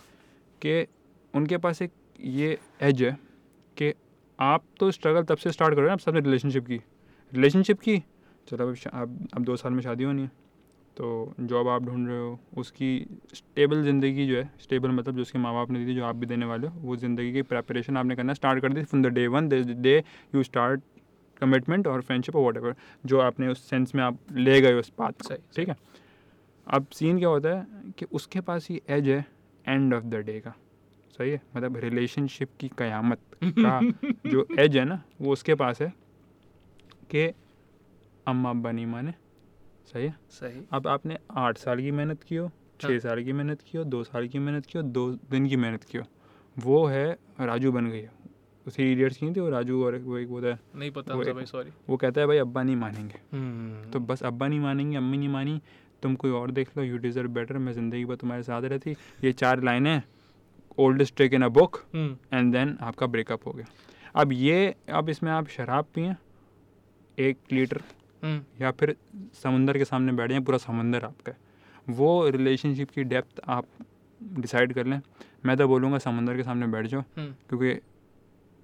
S2: कि उनके पास एक ये एज है कि आप तो स्ट्रगल तब से स्टार्ट करो ना आप सबने रिलेशनशिप की। रिलेशनशिप की? चलो अब अब दो साल में शादी होनी है। तो जॉब आप ढूंढ रहे हो उसकी स्टेबल ज़िंदगी जो है स्टेबल मतलब जो उसके माँ बाप ने दी थी जो आप भी देने वाले हो वो ज़िंदगी की प्रेपरेशन आपने करना स्टार्ट कर दी from the day one day you start commitment और फ्रेंडशिप और वट जो आपने उस सेंस में आप ले गए उस बात
S1: से
S2: ठीक है? अब सीन क्या होता है कि उसके पास ही एज है एंड ऑफ़ द डे का सही है? मतलब रिलेशनशिप की कयामत का जो एज है ना वो उसके पास है कि अम्मा अब्बा नहीं माने। सही है?
S1: सही।
S2: अब आपने आठ साल की मेहनत की हो छः
S1: हाँ।
S2: साल की मेहनत की हो दो साल की मेहनत की हो दो दिन की मेहनत की हो। वो है राजू बन गई उसी इडियट्स की थी वो राजू और वो एक वो था।
S1: नहीं पता
S2: वो
S1: भाई सॉरी
S2: वो कहता है भाई अब्बा नहीं मानेंगे।
S1: हम्म,
S2: तो बस अब्बा नहीं मानेंगे अम्मी नहीं मानी तुम कोई और देख लो यू डिजर्व बेटर मैं ज़िंदगी भर तुम्हारे साथ रहती। ये चार लाइनें oldest trick in a
S1: book
S2: and then आपका ब्रेकअप हो गया। अब ये अब इसमें आप शराब पिए एक लीटर या फिर समंदर के सामने बैठ जाएँ पूरा समंदर आपका है। वो रिलेशनशिप की डेप्थ आप डिसाइड कर लें। मैं तो बोलूँगा समुंदर के सामने बैठ जाओ
S1: हम्म,
S2: क्योंकि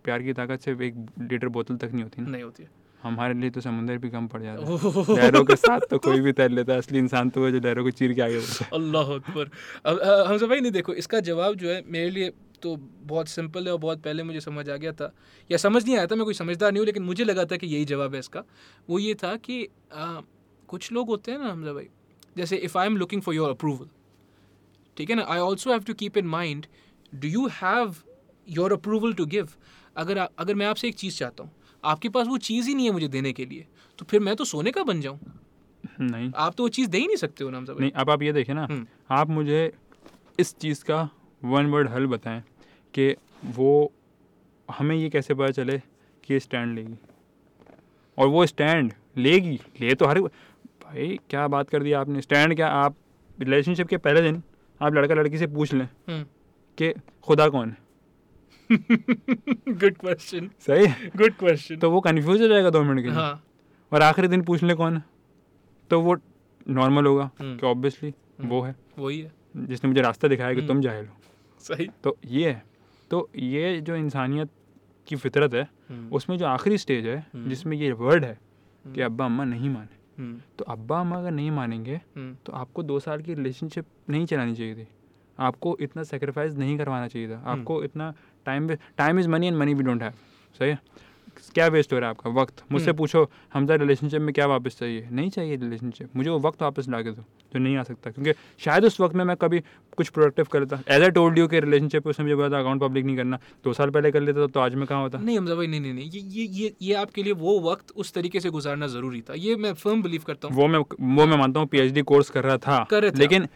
S2: प्यार की ताकत सिर्फ़ एक लीटर बोतल तक नहीं होती ना।
S1: नहीं होती है।
S2: हमारे लिए तो समुंदर भी कम पड़ जाता है। लहरों के साथ तो कोई भी तैर लेता है असली इंसान तो वो जो लहरों को चीर के आगे बढ़ता है।
S1: अल्लाह अकबर। अब अ, हमसे भाई नहीं देखो इसका जवाब जो है मेरे लिए तो बहुत सिंपल है और बहुत पहले मुझे समझ आ गया था। या समझ नहीं आया था मैं कोई समझदार नहीं हूँ लेकिन मुझे लगा था कि यही जवाब है इसका। वो ये था कि अ, कुछ लोग होते हैं ना हमजा भाई जैसे if I am looking for your approval ठीक है ना? I also have to keep in mind do you have your approval to give अगर अगर मैं आपसे एक चीज़ चाहता हूँ आपके पास वो चीज़ ही नहीं है मुझे देने के लिए तो फिर मैं तो सोने का बन जाऊँ?
S2: नहीं।
S1: आप तो वो चीज़ दे ही नहीं सकते हो ना हमजा भाई।
S2: नहीं अब आप ये देखें ना
S1: हम्म।
S2: आप मुझे इस चीज़ का वन वर्ड हल बताएँ कि वो हमें ये कैसे पता चले कि ये स्टैंड लेगी? और वो स्टैंड लेगी? ले तो हर भाई क्या बात कर दी आपने? स्टैंड क्या? आप रिलेशनशिप के पहले दिन आप लड़का लड़की से पूछ लें
S1: हम्म।
S2: कि खुदा कौन है?
S1: गुड क्वेश्चन
S2: सही?
S1: गुड क्वेश्चन
S2: तो वो कन्फ्यूज़ हो जाएगा दो मिनट के लिए।
S1: हाँ।
S2: और आखिरी दिन पूछ ले कौन है? तो वो नॉर्मल होगा
S1: हम्म।
S2: कि ऑब्वियसली वो है।
S1: वही है।
S2: जिसने मुझे रास्ता दिखाया कि
S1: हम्म।
S2: तुम जाहिल हो।
S1: सही।
S2: तो ये है तो ये जो इंसानियत की फितरत है उसमें जो आखिरी स्टेज है
S1: हम्म।
S2: जिसमें ये वर्ड है कि
S1: हम्म।
S2: अब्बा अम्मा नहीं माने।
S1: हम्म,
S2: तो अब्बा अम्मा अगर नहीं मानेंगे
S1: हम्म,
S2: तो आपको दो साल की रिलेशनशिप नहीं चलानी चाहिए थी। आपको इतना सेक्रीफाइस नहीं करवाना चाहिए था। आपको इतना time time is money and money we don't have सही है? क्या वेस्ट हो रहा है आपका? वक्त। मुझसे
S1: हम्म।
S2: पूछो हमजा रिलेशनशिप में क्या वापस चाहिए? नहीं चाहिए रिलेशनशिप मुझे वो वक्त वापस ला के दो जो नहीं आ सकता। क्योंकि शायद उस वक्त में मैं कभी कुछ प्रोडक्टिव करता एज ए टोल्ड यू के रिलेशनशिप उसमें मुझे पता अकाउंट पब्लिक नहीं करना। दो साल पहले कर लेता तो आज में कहाँ होता?
S1: नहीं हमजा भाई नहीं नहीं नहीं। ये ये ये ये आपके लिए वो वक्त उस तरीके से गुजारना ज़रूरी था। ये मैं फर्म बिलीव करता हूँ।
S2: वो मैं वो मैं मानता हूँ पीएचडी कोर्स कर रहा था।
S1: कर
S2: लेकिन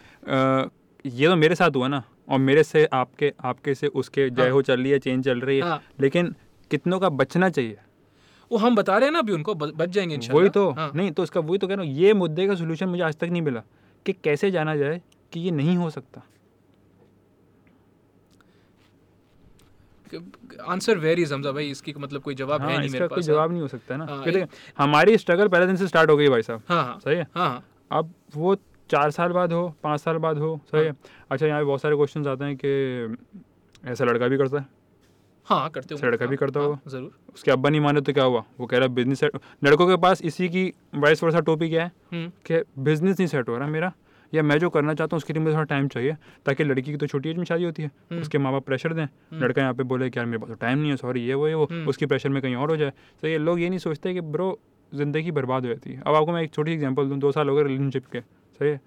S2: ये तो मेरे साथ हुआ ना। और मेरे से आपके आपके से उसके जय
S1: हाँ।
S2: हो चल रही है चेंज चल रही है।
S1: हाँ।
S2: लेकिन कितनों का बचना चाहिए?
S1: वो हम बता रहे हैं ना अभी उनको बच जाएँगे
S2: वही तो।
S1: हाँ।
S2: नहीं तो इसका वही तो कह रहा हूँ ये मुद्दे का सोल्यूशन मुझे आज तक नहीं मिला कि कैसे जाना जाए कि ये नहीं हो सकता।
S1: आंसर वेरीज हमजा भाई इसकी मतलब कोई जवाब है
S2: हाँ
S1: नहीं
S2: इसका
S1: मेरे
S2: कोई
S1: पास
S2: जवाब नहीं हो सकता ना।
S1: हाँ,
S2: क्योंकि हमारी स्ट्रगल पहले दिन से स्टार्ट हो गई भाई साहब।
S1: हाँ हाँ।
S2: सही है?
S1: हाँ हाँ।
S2: अब वो चार साल बाद हो पाँच साल बाद हो सही है? अच्छा यहाँ पे बहुत सारे क्वेश्चन आते हैं कि ऐसा लड़का भी करता है।
S1: हाँ करते हो।
S2: लड़का भी करता होगा।
S1: ज़रूर।
S2: उसके अब्बा नहीं माने तो क्या हुआ? वो कह रहा बिज़नेस सेट लड़कों के पास इसी की वाइस वर्षा टोपी क्या है?
S1: हम्म।
S2: कि बिज़नेस नहीं सेट हो रहा मेरा या मैं जो करना चाहता हूँ उसके लिए मुझे थोड़ा टाइम चाहिए ताकि लड़की की तो छोटी एज में शादी होती है।
S1: हम्म।
S2: उसके माँ बाप प्रेशर दें।
S1: हम्म।
S2: लड़का यहाँ पे बोले कि यार मेरे पास तो टाइम नहीं है सॉरी ये वो ये वो। उसकी प्रेशर में कहीं और हो जाए। तो ये लोग ये नहीं सोचते कि ब्रो ज़िंदगी बर्बाद हो जाती है। अब आपको मैं एक छोटी एग्जांपल दूँ दो साल हो गए रिलेशनशिप के। सही है।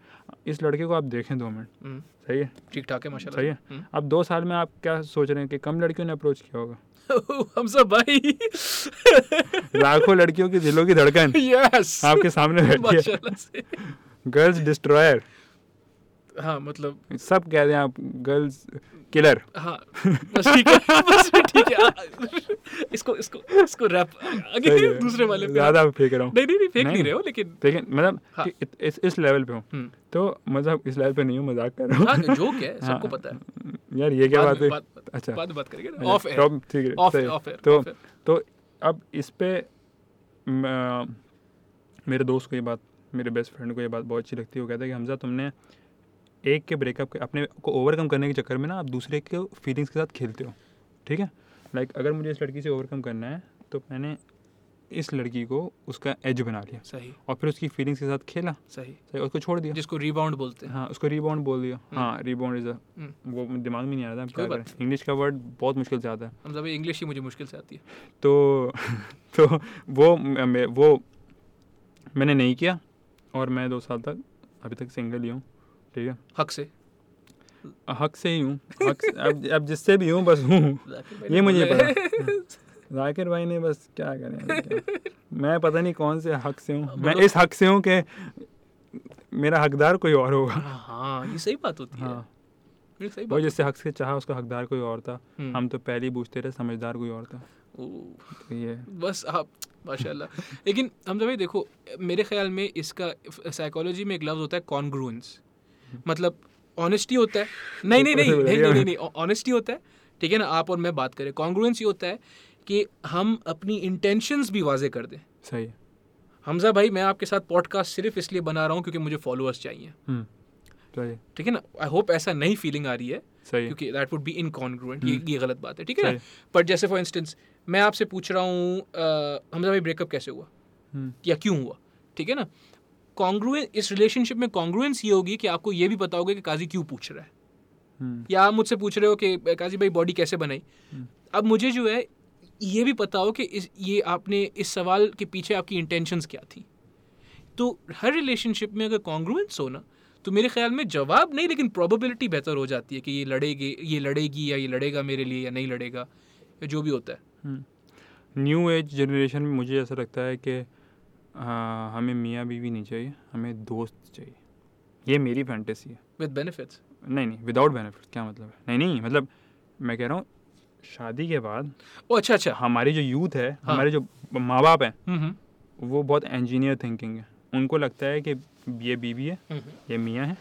S2: इस लड़के को आप देखें दो मिनट।
S1: हम्म,
S2: सही है?
S1: ठीक ठाक है माशाल्लाह।
S2: सही है?
S1: हम्म।
S2: अब दो साल में आप क्या सोच रहे हैं कि कम लड़कियों ने अप्रोच किया होगा?
S1: हम सब भाई।
S2: लाखों लड़कियों की दिलों की धड़कन।
S1: यस
S2: आपके सामने बैठी है। गर्ल्स डिस्ट्रॉयर
S1: हाँ मतलब
S2: सब कह रहे हैं आप गर्ल्स किलर
S1: हाँ बस ठीक है बस ठीक है इसको इसको इसको रैप आगे दूसरे वाले पे
S2: ज़्यादा फेंक रहा हूँ।
S1: नहीं नहीं नहीं फेंक नहीं। रहे हो लेकिन
S2: लेकिन मतलब
S1: हाँ।
S2: इस इस लेवल पे हूँ।
S1: हम्म,
S2: तो मतलब इस लेवल पे नहीं हूँ मज़ाक कर रहा हूँ।
S1: हाँ जोक है सबको
S2: हाँ,
S1: पता है।
S2: यार ये क्या बात है अच्छा।
S1: बाद बात करेंगे
S2: अच्छा,
S1: ऑफ़ एयर
S2: अब ठीक है
S1: ऑफ़ ऑफ़ एयर
S2: तो तो अब इस पे मेरे दोस्त को ये बात मेरे बेस्ट फ्रेंड को ये बात बहुत अच्छी लगती है। वो कहता है कि हमजा तुमने एक के ब्रेकअप के अपने को ओवरकम करने के चक्कर में ना आप दूसरे के फीलिंग्स के साथ खेलते हो। ठीक है? लाइक like, अगर मुझे इस लड़की से ओवरकम करना है तो मैंने इस लड़की को उसका एज बना लिया।
S1: सही।
S2: और फिर उसकी फीलिंग्स के साथ खेला।
S1: सही।
S2: सही उसको छोड़ दिया।
S1: जिसको रिबाउंड बोलते हैं।
S2: हाँ उसको रीबाउंड बोल दिया। हाँ रीबाउंड इज़
S1: हम्म।
S2: वो दिमाग में नहीं आ रहा था इंग्लिश का वर्ड बहुत मुश्किल से आता है।
S1: सब इंग्लिश ही मुझे मुश्किल से आती है।
S2: तो तो वो वो मैंने नहीं किया और मैं दो साल तक अभी तक सिंगल ही हूँ। ठीक है?
S1: हक से।
S2: हक से ही हूँ। हक अब अब जिससे भी हूँ बस हूँ। ये मुझे पता। जाकिर भाई ने बस क्या करें। मैं पता नहीं कौन से हक से हूँ। मैं इस हक से हूँ कि मेरा हकदार कोई और होगा।
S1: हाँ ये सही बात होती है।
S2: हाँ।
S1: ये सही
S2: वो
S1: बात
S2: जिससे हक से चाहा उसका हकदार कोई और था।
S1: हम्म।
S2: हम तो पहले ही पूछते रहे समझदार कोई और था। तो ये।
S1: बस आप माशाल्लाह। लेकिन हम भाई देखो मेरे ख्याल में इसका साइकोलॉजी में एक लफ्ज़ होता है कॉन्ग्रुएंस मतलब ऑनेस्टी होता है। नहीं नहीं नहीं नहीं नहीं नहीं ऑनेस्टी होता है। ठीक है ना आप और मैं बात करें। कॉन्ग्रुएंस ये होता है कि हम अपनी इंटेंशंस भी वाजे कर दें।
S2: सही
S1: हमजा भाई मैं आपके साथ पॉडकास्ट सिर्फ़ इसलिए बना रहा हूँ क्योंकि मुझे फॉलोअर्स चाहिए।
S2: हम्म,
S1: ठीक है ना आई होप ऐसा नहीं फीलिंग आ रही है
S2: सही
S1: क्योंकि दैट वुड बी इनकॉन्ग्रुएंट ये ये गलत बात है। ठीक है ना? बट जैसे फॉर इंस्टेंस मैं आपसे पूछ रहा हूँ हमजा भाई ब्रेकअप कैसे हुआ?
S2: हम्म,
S1: या क्यों हुआ? ठीक है ना? कॉन्ग्रुएंस इस रिलेशनशिप में कॉन्ग्रुएंस ये होगी कि आपको ये भी पता होगा कि काजी क्यों पूछ रहा है।
S2: हम्म,
S1: या आप मुझसे पूछ रहे हो कि काजी भाई बॉडी कैसे बनाई?
S2: हम्म।
S1: अब मुझे जो है ये भी पता हो कि इस ये आपने इस सवाल के पीछे आपकी इंटेंशंस क्या थी। तो हर रिलेशनशिप में अगर कॉन्ग्रुएंस हो ना तो मेरे ख्याल में जवाब नहीं लेकिन प्रोबेबिलिटी बेहतर हो जाती है कि ये लड़ेगी ये लड़ेगी या ये लड़ेगा मेरे लिए या नहीं लड़ेगा या जो भी होता है।
S2: न्यू एज जनरेशन में मुझे ऐसा लगता है कि हाँ, हमें मियाँ बीवी नहीं चाहिए हमें दोस्त चाहिए। ये मेरी फैंटेसी है।
S1: विद बेनिफिट्स
S2: नहीं नहीं विदाउट बेनिफिट क्या मतलब है? नहीं नहीं मतलब मैं कह रहा हूँ शादी के बाद
S1: ओ अच्छा अच्छा।
S2: हमारी जो यूथ है
S1: हाँ।
S2: हमारे जो माँ बाप हैं
S1: हम्म हम्म,
S2: वो बहुत इंजीनियर थिंकिंग है। उनको लगता है कि ये बीवी है
S1: हम्म
S2: ये मियाँ है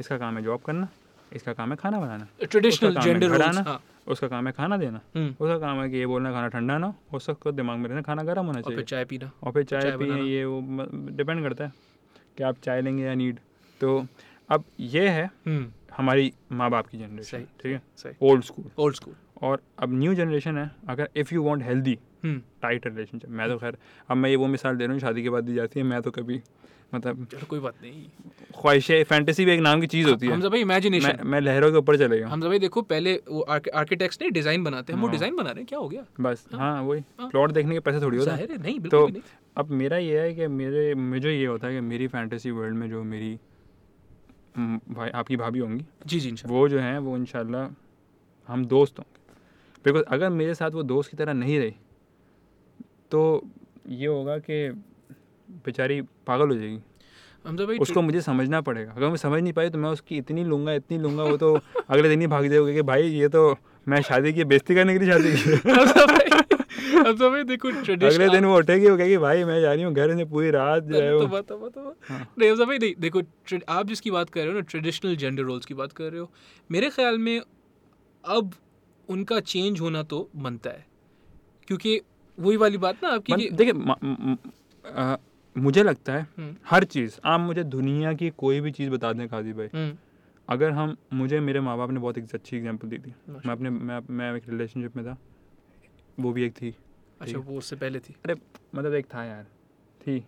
S2: इसका काम है जॉब करना। इसका काम है खाना बनाना।
S1: Traditional gender roles. हाँ
S2: उसका काम है खाना देना।
S1: हम्म,
S2: उसका काम है कि ये बोलना खाना ठंडा ना हो उसका दिमाग में रहना खाना गर्म होना
S1: और
S2: चाहिए।
S1: चाय पीना।
S2: और फिर चाय,
S1: चाय
S2: पिए ये वो डिपेंड करता है कि आप चाय लेंगे या नीड। तो अब ये है
S1: हम्म।
S2: हमारी माँ बाप की जनरेशन ठीक है? ओल्ड स्कूल
S1: ओल्ड स्कूल
S2: और अब न्यू जनरेशन है अगर if you want
S1: healthy
S2: tight relationship मैं तो खैर अब मैं ये वो मिसाल दे रहा हूँ शादी के बाद दी जाती है मैं तो कभी मतलब
S1: चलो कोई बात नहीं।
S2: ख्वाहिशें फैंटेसी भी एक नाम की चीज़ होती है।
S1: हमजा भाई इमेजिनेशन मैं
S2: मैं लहरों के ऊपर चले गया
S1: हमजा भाई देखो पहले वो आर्किटेक्ट्स ने डिज़ाइन बनाते हैं हम वो
S2: हाँ।
S1: डिज़ाइन बना रहे हैं क्या हो गया?
S2: बस हाँ। वही
S1: हाँ।
S2: प्लॉट देखने के पैसे थोड़ी होता है।
S1: नहीं
S2: तो अब मेरा ये है कि मेरे मुझे ये होता है कि मेरी फैंटेसी वर्ल्ड में जो मेरी हम्म, भाई आपकी भाभी होंगी
S1: जी जी
S2: वो जो हैं वो इंशाल्लाह हम दोस्त होंगे। बिकॉज़ अगर मेरे साथ वो दोस्त की तरह नहीं रही तो ये होगा कि बेचारी पागल हो जाएगी
S1: हमजा भाई
S2: उसको मुझे समझना पड़ेगा अगर मैं समझ नहीं पाई तो मैं उसकी इतनी लूँगा इतनी लूँगा वो तो अगले दिन ही भाग जाएगा कि भाई ये तो मैं शादी की बेइज्जती करने के लिए शादी की।
S1: भाई अब तो भाई देखो
S2: अगले दिन वो उठेगी वो कहेगी भाई मैं जा रही हूँ घर से पूरी रात जो है
S1: तो बात तो तो बात
S2: हाँ।
S1: नहीं अब भाई देखो आप जिसकी बात कर रहे हो ना ट्रेडिशनल जेंडर रोल्स की बात कर रहे हो मेरे ख्याल में अब उनका चेंज होना तो बनता है। क्योंकि वही वाली बात ना आपकी
S2: देखिए मुझे लगता है
S1: हम्म,
S2: हर चीज़ आप मुझे दुनिया की कोई भी चीज़ बता दें काजी भाई।
S1: हम्म,
S2: अगर हम मुझे मेरे माँ बाप ने बहुत एक अच्छी एग्जांपल दी थी। मैं अपने मैं मैं एक रिलेशनशिप में था। वो भी एक थी।
S1: अच्छा वो उससे पहले थी।
S2: अरे मतलब एक था यार। थी।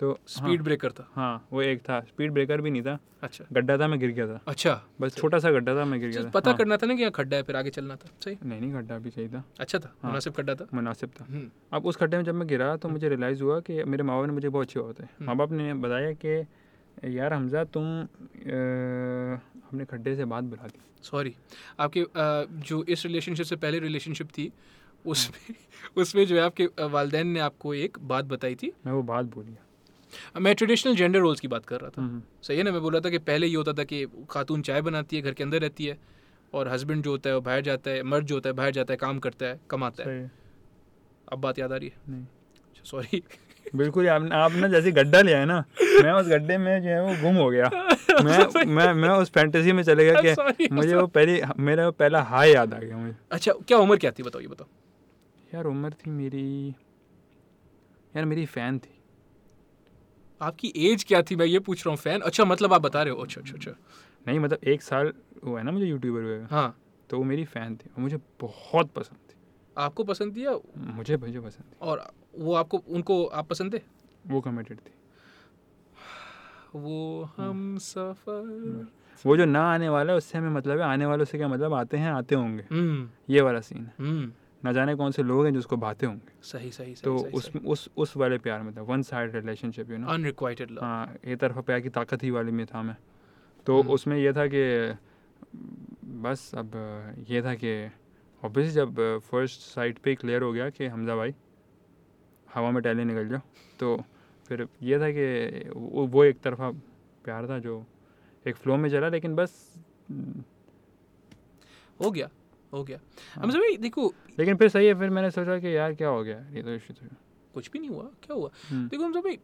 S2: तो
S1: स्पीड ब्रेकर था।
S2: हाँ, हाँ वो एक था। स्पीड ब्रेकर भी नहीं था।
S1: अच्छा।
S2: गड्ढा था मैं गिर गया था।
S1: अच्छा।
S2: बस छोटा सा गड्ढा था मैं गिर गया
S1: तो
S2: था।
S1: पता
S2: हाँ,
S1: करना था ना कि यहाँ खड्डा है फिर आगे चलना था। सही?
S2: नहीं नहीं गड्ढा भी सही था।
S1: अच्छा था?
S2: हाँ।
S1: मुनासिब खड्डा था?
S2: मुनासिब था।
S1: हम्म,
S2: अब उस खड्डे में जब मैं गिरा तो मुझे रियलाइज़ हुआ कि मेरे माँ बाप ने मुझे बहुत अच्छे होते हैं
S1: हम्म।
S2: माँ बाप ने बताया कि यार हमजा तुम हमने खड्डे से बात बुला दी।
S1: सॉरी आपके जो इस रिलेशनशिप से पहले रिलेशनशिप थी उसमें उसमें जो है आपके वालदैन ने आपको एक बात बताई थी।
S2: मैं वो बात गया
S1: मैं ट्रेडिशनल जेंडर रोल्स की बात कर रहा था।
S2: हम्म,
S1: सही है ना? मैं बोला था कि पहले ये होता था कि खातून चाय बनाती है घर के अंदर रहती है और हस्बैंड जो होता है वो बाहर जाता है मर्द जो होता है बाहर जाता है काम करता है कमाता है। अब बात याद आ रही है?
S2: नहीं।
S1: सॉरी
S2: बिल्कुल ही आपने आपने जैसे गड्ढा लिया है ना मैं उस गड्ढे में जो है वो गुम हो गया। मैं मैं मैं उस फैंटेसी में चले गया कि मुझे वो पहली मेरा वो पहला हाई याद आ गया मुझे।
S1: अच्छा क्या उम्र क्या थी? बताओ ये बताओ।
S2: यार उम्र थी मेरी यार मेरी फ़ैन थी।
S1: आपकी एज क्या थी? मैं ये पूछ रहा हूँ फ़ैन अच्छा मतलब आप बता रहे हो। अच्छा अच्छा अच्छा।
S2: नहीं मतलब एक साल वो है ना मुझे यूट्यूबर हुए।
S1: हाँ।
S2: तो वो मेरी फ़ैन थी और मुझे बहुत पसंद थी।
S1: आपको पसंद थी या
S2: मुझे मुझे पसंद थी।
S1: और वो आपको उनको आप पसंद थे?
S2: वो कमिटेड थी।
S1: वो हम सफ़र।
S2: वो जो ना आने वाला है उससे हमें मतलब है आने वालों से क्या मतलब आते हैं आते होंगे।
S1: हम्म।
S2: ये वाला सीन है।
S1: हम्म।
S2: ना जाने कौन से लोग हैं जिसको भाते होंगे।
S1: सही सही सही
S2: तो
S1: सही,
S2: उस सही. उस उस वाले प्यार में था one side relationship you know
S1: unrequited love
S2: हाँ ये तरफा प्यार की ताकत ही वाली में था मैं। तो
S1: हम्म।
S2: उसमें यह था कि बस अब ये था कि ऑब्वियसली जब फ़र्स्ट साइड पे क्लियर हो गया कि हमजा भाई हवा में टहले निकल जाओ तो फिर ये था कि वो वो एक तरफा प्यार था जो एक फ्लो में चला लेकिन बस
S1: हो गया। हो गया
S2: हाँ।
S1: हम भाई देखो
S2: लेकिन फिर सही है फिर मैंने सोचा कि यार क्या हो गया ये तो इश्यू तो
S1: कुछ भी नहीं हुआ क्या हुआ
S2: हम्म।
S1: देखो हम भाई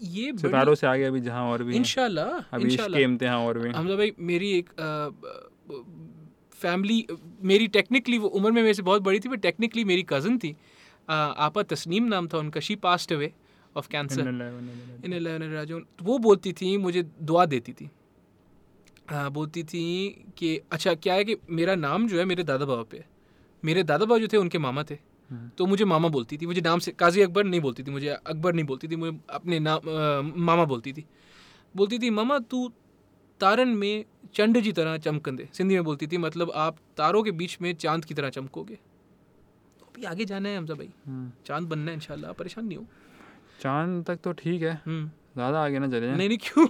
S1: ये
S2: सितारों से आगे अभी जहाँ और भी हैं,
S1: इंशाल्लाह
S2: अभी इश्क इम्तिहान और भी हैं।
S1: हमजा भाई मेरी एक फैमिली मेरी टेक्निकली वो उम्र में मेरे से बहुत बड़ी थी बट टेक्निकली मेरी कज़न थी आपा तस्नीम नाम था उनका
S2: she passed away of cancer.
S1: इन तो वो बोलती थी मुझे दुआ देती थी हाँ बोलती थी कि अच्छा क्या है कि मेरा नाम जो है मेरे दादा बाबा पे मेरे दादा बाबा जो थे उनके मामा थे।
S2: हम्म।
S1: तो मुझे मामा बोलती थी। मुझे नाम से काजी अकबर नहीं बोलती थी मुझे अकबर नहीं बोलती थी मुझे अपने नाम अ, मामा बोलती थी। बोलती थी मामा तू तारन में चंड जी तरह चमकंदे सिंधी में बोलती थी मतलब आप तारों के बीच में चाँद की तरह चमकोगे। तो अभी आगे जाना है हमजा भाई।
S2: हम्म।
S1: चाँद बनना है इंशाल्लाह। परेशान नहीं हो।
S2: चाँद तक तो ठीक है।
S1: हम्म।
S2: ज़्यादा आगे ना चले जाएँ।
S1: नहीं नहीं क्यों?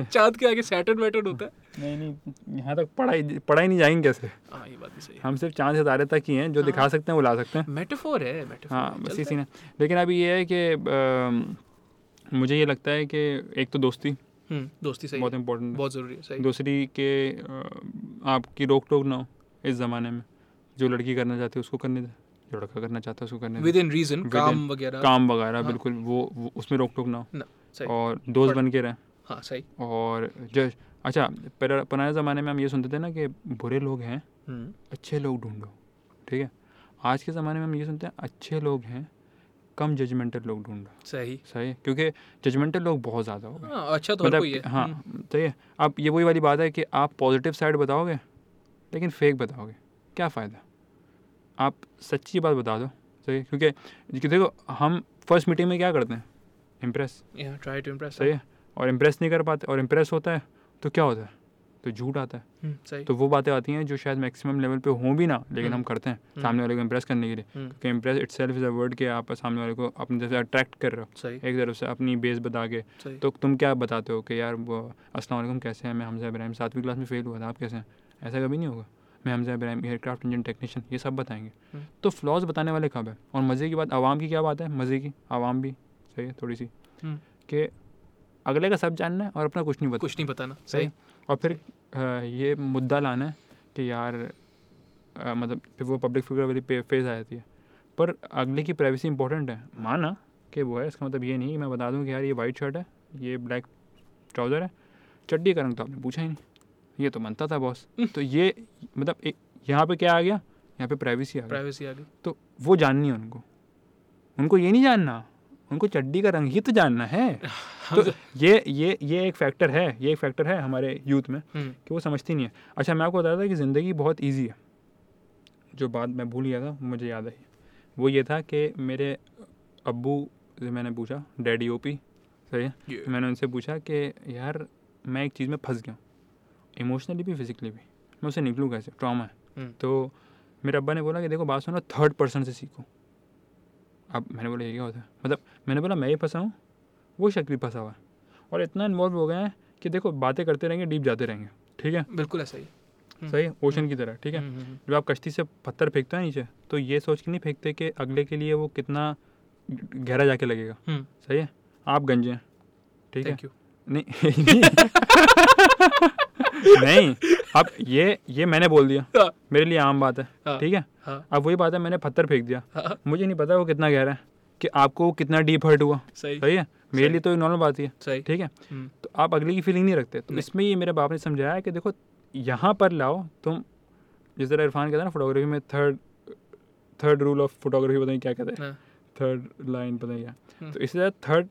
S1: चाँद के आगे सैटर्न वैटर्न होता है।
S2: नहीं नहीं यहाँ तक पढ़ाई पढ़ाई नहीं जाएँगे कैसे?
S1: हाँ ये बात भी सही है।
S2: हम सिर्फ़ चाँद सितारे तक ही हैं जो दिखा सकते हैं वो ला सकते हैं।
S1: मेटाफोर है मेटाफोर
S2: हाँ बस इसी है। लेकिन अभी ये है कि मुझे ये लगता है कि एक तो दोस्ती।
S1: हम्म दोस्ती सही
S2: बहुत
S1: है।
S2: इंपॉर्टेंट
S1: बहुत ज़रूरी है सही।
S2: दूसरी के आपकी रोक टोक ना हो इस ज़माने में। जो लड़की करना चाहती है उसको करने दे। जो लड़का करना चाहता है उसको करने
S1: विद इन रीजन काम वगैरह।
S2: काम वगैरह
S1: हाँ।
S2: बिल्कुल वो, वो उसमें रोक टोक ना हो। और दोस्त बन के रहें।
S1: हाँ सही।
S2: और जो अच्छा पुराने ज़माने में हम ये सुनते थे ना कि बुरे लोग हैं
S1: हम्म।
S2: अच्छे लोग ढूंढो ठीक है? आज के ज़माने में हम ये सुनते हैं अच्छे लोग हैं कम जजमेंटल लोग ढूंढो।
S1: सही।
S2: सही? क्योंकि जजमेंटल लोग बहुत ज़्यादा हो गए।
S1: हाँ अच्छा तो है
S2: मतलब हाँ।
S1: हम्म,
S2: सही है। अब ये वही वाली बात है कि आप पॉजिटिव साइड बताओगे लेकिन फेक बताओगे क्या फ़ायदा? आप सच्ची बात बता दो। सही? क्योंकि देखो हम फ़र्स्ट मीटिंग में क्या करते हैं? इम्प्रेस
S1: try to impress
S2: सही है? और इम्प्रेस नहीं कर पाते और इम्प्रेस होता है तो क्या होता है? तो झूठ आता है।
S1: हम्म, सही।
S2: तो वो बातें आती हैं जो शायद मैक्सिमम लेवल पे हों भी ना लेकिन
S1: हम्म।
S2: हम करते हैं
S1: हम्म।
S2: सामने वाले को इम्प्रेस करने के लिए। क्योंकि impress itself is a word कि आप सामने वाले को अपनी तरफ़ से अट्रैक्ट कर रहे हो।
S1: सही।
S2: एक तरफ़ से अपनी बेस बता के। तो तुम क्या बताते हो कि यार वो अस्सलाम वालेकुम कैसे हैं? मैं हमजा इब्राहिम सातवीं क्लास में फेल हुआ था आप कैसे हैं? ऐसा कभी नहीं होगा। मैं Hamza Ibrahim aircraft engine technician ये सब बताएँगे।
S1: हम्म।
S2: तो फ्लॉज बताने वाले कब है? और मज़े की बात आवाम की क्या बात है? मज़े की आवाम भी सही है थोड़ी सी।
S1: हम्म।
S2: कि अगले का सब जानना है और अपना कुछ नहीं बताना।
S1: कुछ नहीं बताना
S2: सही और फिर ये मुद्दा लाना है कि यार मतलब फिर वो पब्लिक फिगर वाली फ़ेज़ आ जाती है। पर अगले की प्राइवेसी इंपॉर्टेंट है। माना कि वो है इसका मतलब ये नहीं कि मैं बता दूँ कि यार ये वाइट शर्ट है ये ब्लैक ट्राउज़र है चड्डी का रंग तो आपने पूछा ही नहीं। ये तो मनता था बॉस तो ये मतलब एक यहाँ पे क्या आ गया? यहाँ पे प्राइवेसी आ गई।
S1: प्राइवेसी आ गई।
S2: तो वो जाननी है उनको। उनको ये नहीं जानना। उनको चड्डी का रंग ही तो जानना है। तो ये ये ये एक फैक्टर है ये एक फैक्टर है हमारे यूथ में
S1: हम्म,
S2: कि वो समझती नहीं है। अच्छा मैं आपको बताया था कि ज़िंदगी बहुत ईजी है। जो बात मैं भूल गया था मुझे याद आई। वो ये था कि मेरे अबू से मैंने पूछा डैडी ओपी सही है? मैंने उनसे पूछा कि यार मैं एक चीज़ में फंस गया हूँ। इमोशनली भी फिजिकली भी। मैं उसे निकलूँ कैसे? ट्रामा है।
S1: हम्म।
S2: तो मेरे अब्बा ने बोला कि देखो बात सुनो थर्ड पर्सन से सीखो। अब मैंने बोला ये क्या होता है? मतलब मैंने बोला मैं ही फंसा हूँ वो शक भी फंसा हुआ है। और इतना इन्वॉल्व हो गए हैं कि देखो बातें करते रहेंगे डीप जाते रहेंगे। ठीक है?
S1: बिल्कुल ऐसा ही हम्म,
S2: सही? ओशन की तरह ठीक है?
S1: हम्म, हम्म,
S2: जब आप कश्ती से पत्थर फेंकते हैं नीचे तो ये सोच के नहीं फेंकते कि अगले के लिए वो कितना गहरा जाके लगेगा।
S1: हम्म,
S2: सही है? आप गंजे हैं। ठीक है?
S1: थैंक यू
S2: नहीं नहीं। अब ये ये मैंने बोल दिया।
S1: हाँ,
S2: मेरे लिए आम बात है
S1: हाँ,
S2: ठीक है?
S1: हाँ,
S2: अब वही बात है मैंने पत्थर फेंक दिया। मुझे नहीं पता वो कितना गहरा है कि आपको कितना डीप हर्ट हुआ।
S1: सही।
S2: सही है? मेरे
S1: सही।
S2: लिए तो नॉर्मल बात ही है
S1: सही।
S2: ठीक है?
S1: हम्म,
S2: तो आप अगले की फीलिंग नहीं रखते। तो
S1: नहीं।
S2: इसमें ये मेरे बाप ने समझाया है कि देखो यहाँ पर लाओ तुम जिस तरह इरफान कहता है ना फोटोग्राफी में third third rule of photography पता नहीं क्या कहते हैं।
S1: हाँ,
S2: थर्ड लाइन पता नहीं क्या।
S1: हम्म।
S2: तो इसी तरह थर्ड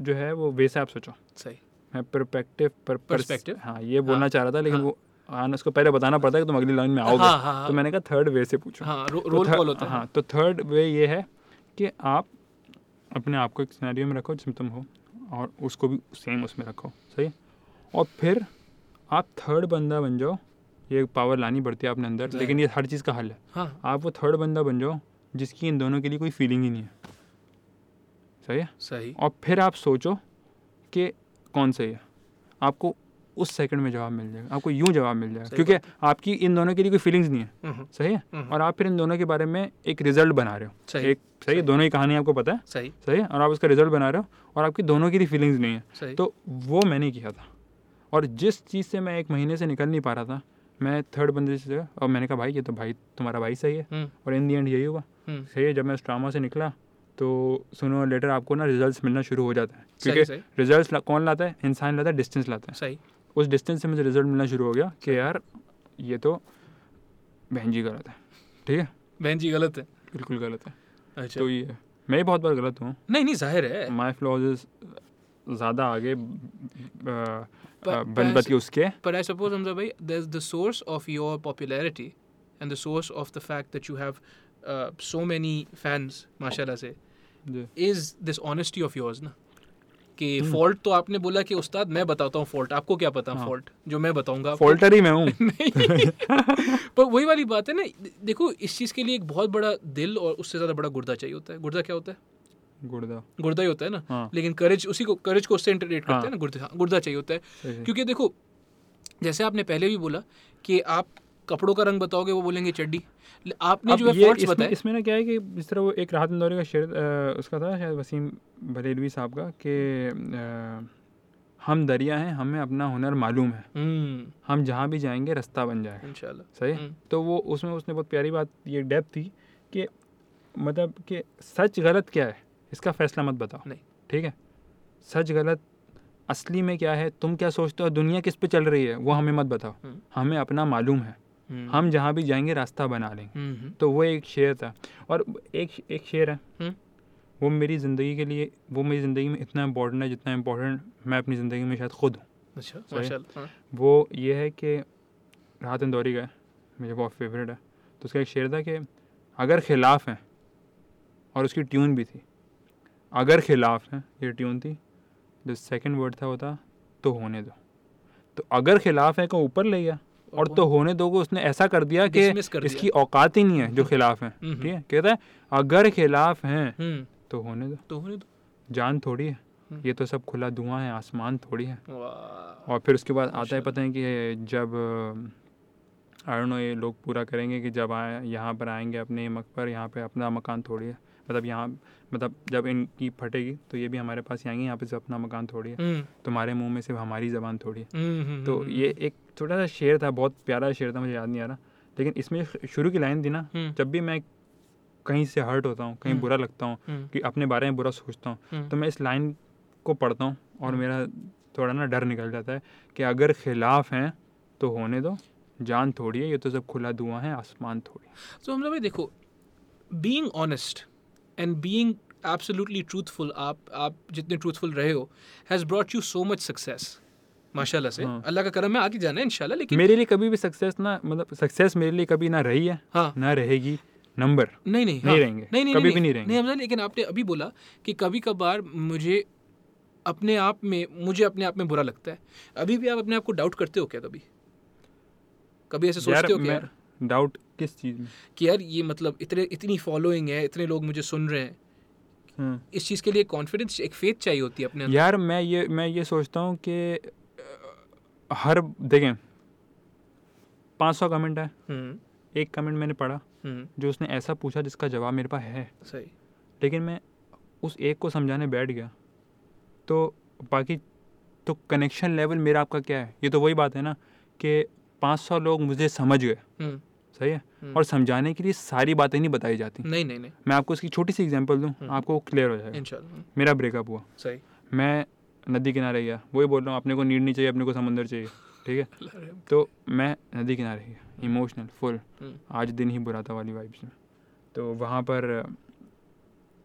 S2: जो है वो वे से आप सोचो।
S1: सही।
S2: मैं परस्पेक्टिव पर हाँ ये बोलना
S1: हाँ,
S2: चाह रहा था लेकिन
S1: हाँ।
S2: वो हाँ उसको पहले बताना पड़ता है कि तुम अगली लाइन में आओगे।
S1: हाँ हाँ
S2: तो मैंने कहा थर्ड वे से पूछो।
S1: हाँ रो-
S2: तो
S1: रोल
S2: थर्ड-
S1: होता है।
S2: हाँ तो थर्ड वे ये है कि आप अपने आप को एक सिनेरियो में रखो जिसमें तुम हो और उसको भी सेम उसमें रखो। सही? और फिर आप थर्ड बंदा बन जाओ। ये पावर लानी पड़ती है अपने अंदर लेकिन ये हर चीज़ का हल है।
S1: हाँ।
S2: आप वो थर्ड बंदा बन जाओ जिसकी इन दोनों के लिए कोई फीलिंग ही नहीं है। सही है?
S1: सही।
S2: और फिर आप सोचो कि कौन सही है। आपको उस सेकंड में जवाब मिल जाएगा। आपको यूँ जवाब मिल जाएगा। क्योंकि आपकी इन दोनों के लिए कोई फीलिंग्स नहीं है।
S1: हम्म,
S2: सही है?
S1: हम्म,
S2: और आप फिर इन दोनों के बारे में एक रिज़ल्ट बना रहे हो।
S1: सही।
S2: एक सही है दोनों ही कहानी आपको पता है?
S1: सही।
S2: सही है? और आप उसका रिज़ल्ट बना रहे हो और आपकी दोनों की फीलिंग्स नहीं है। तो वो मैंने किया था। और जिस चीज़ से मैं एक महीने से निकल नहीं पा रहा था मैं थर्ड बंदे से और मैंने कहा भाई ये तो भाई तुम्हारा भाई सही है।
S1: हम्म,
S2: और इन दी एंड यही हुआ।
S1: हम्म,
S2: सही है? जब मैं उस ड्रामा से निकला तो सुनो लेटर आपको ना रिजल्ट्स मिलना शुरू हो जाता है। क्योंकि
S1: सही।
S2: रिजल्ट्स कौन लाता है? इंसान लाता है डिस्टेंस लाता है।
S1: सही।
S2: उस डिस्टेंस से मुझे रिज़ल्ट मिलना शुरू हो गया कि यार ये तो बहन जी गलत है। ठीक है?
S1: बहन जी गलत है।
S2: बिल्कुल गलत है।
S1: अच्छा।
S2: तो ये। मैं बहुत बार गलत हूँ।
S1: नहीं नहीं ज़ाहिर है।
S2: माई फ्लॉज ज़्यादा आगे
S1: पर-
S2: बनबत के उसके।
S1: But I suppose, Hamza bhai, there's the source of your popularity and the source of the fact that you have uh, so many fans, mashallah se,
S2: ji.
S1: is this honesty of yours ना? कि
S2: हम्म।
S1: Fault तो आपने बोला कि उस्ताद मैं बताता हूँ fault आपको क्या पता
S2: हाँ।
S1: फॉल्ट जो मैं बताऊँगा
S2: फॉल्टर ही मैं हूँ।
S1: पर वही वाली बात है ना देखो इस चीज़ के लिए एक बहुत बड़ा दिल और उससे ज़्यादा बड़ा गुर्दा चाहिए होता है। गुर्दा क्या होता है?
S2: गुड़दा
S1: गुर्दा ही होता है ना।
S2: हाँ।
S1: लेकिन करेज उसी को करेज को उससे इंटरलेट करते
S2: हाँ।
S1: हैं। ना गुर्दा हाँ, गुर्दा चाहिए होता है। क्योंकि देखो जैसे आपने पहले भी बोला कि आप कपड़ों का रंग बताओगे वो बोलेंगे चड्डी। आपने जो है
S2: इसमें,
S1: बताए।
S2: इसमें ना क्या है कि जिस तरह वो एक राहत इंदौरी का शेर उसका था शायद वसीम बरेलवी साहब का कि हम दरिया हैं हमें अपना हुनर मालूम है।
S1: हम्म।
S2: हम जहाँ भी जाएँगे रास्ता बन जाएगा।
S1: इंशाल्लाह।
S2: सही?
S1: हम्म,
S2: तो वो उसमें उसने बहुत प्यारी बात ये डेप्थ थी कि मतलब कि सच गलत क्या है इसका फैसला मत बताओ।
S1: नहीं।
S2: ठीक है? सच गलत असली में क्या है तुम क्या सोचते हो दुनिया किस पे चल रही है वो हमें मत बताओ।
S1: हम्म।
S2: हमें अपना मालूम है। हम जहाँ भी जाएँगे रास्ता बना लेंगे।
S1: हम्म, हम्म,
S2: तो वो एक शेर था। और एक एक शेर है।
S1: हम्म।
S2: वो मेरी ज़िंदगी के लिए वो मेरी ज़िंदगी में इतना इम्पोर्टेंट है जितना इम्पोर्टेंट मैं अपनी ज़िंदगी में शायद खुद हूँ।
S1: अच्छा हाँ,
S2: वो ये है कि राहत इंदौरी का मुझे बहुत फेवरेट है। तो उसका एक शेर था कि अगर खिलाफ हैं और उसकी ट्यून भी थी अगर खिलाफ हैं ये ट्यून थी जो सेकंड वर्ड था वो था तो होने दो। तो अगर खिलाफ है को ऊपर ले गया और तो होने दो को उसने ऐसा कर दिया कि। इसकी औकात ही नहीं है जो खिलाफ हैं
S1: हम्म,
S2: ठीक है? कहता है अगर खिलाफ हैं
S1: हम्म।
S2: तो होने दो।
S1: तो होने दो।
S2: जान थोड़ी है।
S1: हम्म।
S2: ये तो सब खुला धुआँ है आसमान थोड़ी है। और फिर उसके बाद आता है पता है कि जब आई नो ये लोग पूरा करेंगे कि जब आए यहाँ पर आएँगे अपने मक पर यहाँ पे अपना मकान थोड़ी है। मतलब यहाँ मतलब जब इनकी फटेगी तो ये भी हमारे पास आएँगे यहाँ पे अपना मकान थोड़ी है।
S1: हम्म,
S2: तुम्हारे मुँह में सिर्फ़ हमारी ज़बान थोड़ी है।
S1: हम्म, हम्म,
S2: तो
S1: हम्म,
S2: ये एक छोटा सा शेर था बहुत प्यारा शेर था मुझे याद नहीं आ रहा। लेकिन इसमें शुरू की लाइन थी ना
S1: हम्म,
S2: जब भी मैं कहीं से हर्ट होता हूँ कहीं
S1: हम्म।
S2: बुरा लगता हूँ
S1: हम्म,
S2: कि अपने बारे में बुरा सोचता हूँ तो मैं इस लाइन को पढ़ता हूँ और। मेरा थोड़ा ना डर निकल जाता है कि अगर खिलाफ हैं तो होने दो जान थोड़ी है ये तो सब खुला धुआँ है आसमान थोड़ी
S1: तो हम भाई देखो being honest and being absolutely truthful आप आप जितने ट्रूथफुल रहे हो has brought you so much success माशाल्लाह से।
S2: हाँ।
S1: अल्लाह का करम है आगे जाना है इंशाल्लाह लेकिन
S2: मेरे लिए कभी भी सक्सेस ना मतलब सक्सेस मेरे लिए कभी ना रही है
S1: हाँ।
S2: ना रहेगी नंबर
S1: नहीं नहीं
S2: नहीं
S1: हाँ,
S2: रहेंगे।
S1: नहीं नहीं
S2: कभी
S1: नहीं,
S2: भी नहीं
S1: नहीं।
S2: रहेंगे।
S1: हमजा लेकिन आपने अभी बोला कि कभी कभार मुझे अपने आप में मुझे अपने आप में बुरा लगता है। अभी भी आप अपने आप को डाउट करते हो क्या कभी? कभी ऐसे सोचते हो क्या?
S2: डाउट किस चीज़ में?
S1: कि यार ये मतलब इतने इतनी फॉलोइंग है इतने लोग मुझे सुन रहे हैं।
S2: हम्म।
S1: इस चीज़ के लिए कॉन्फिडेंस एक फेथ चाहिए होती है अपने
S2: यार मैं ये मैं ये सोचता हूँ कि हर देखें पाँच सौ कमेंट है।
S1: हम्म।
S2: एक कमेंट मैंने पढ़ा
S1: हम्म।
S2: जो उसने ऐसा पूछा जिसका जवाब मेरे पास है।
S1: सही।
S2: लेकिन मैं उस एक को समझाने बैठ गया। तो बाकी तो कनेक्शन लेवल मेरा आपका क्या है? ये तो वही बात है ना कि पाँच सौ लोग मुझे समझ गए।
S1: हम्म।
S2: सही है। और समझाने के लिए सारी बातें नहीं बताई जाती।
S1: नहीं नहीं नहीं।
S2: मैं आपको इसकी छोटी सी एग्जांपल दूँ। आपको क्लियर हो जाएगा। मेरा ब्रेकअप हुआ।
S1: सही।
S2: मैं नदी किनारे गया वही बोल रहा हूँ अपने को नीड नहीं चाहिए अपने को समंदर चाहिए ठीक है? तो मैं नदी किनारे गया इमोशनल फुल
S1: हम्म,
S2: आज दिन ही बुरा था वाली वाइब्स में। तो वहाँ पर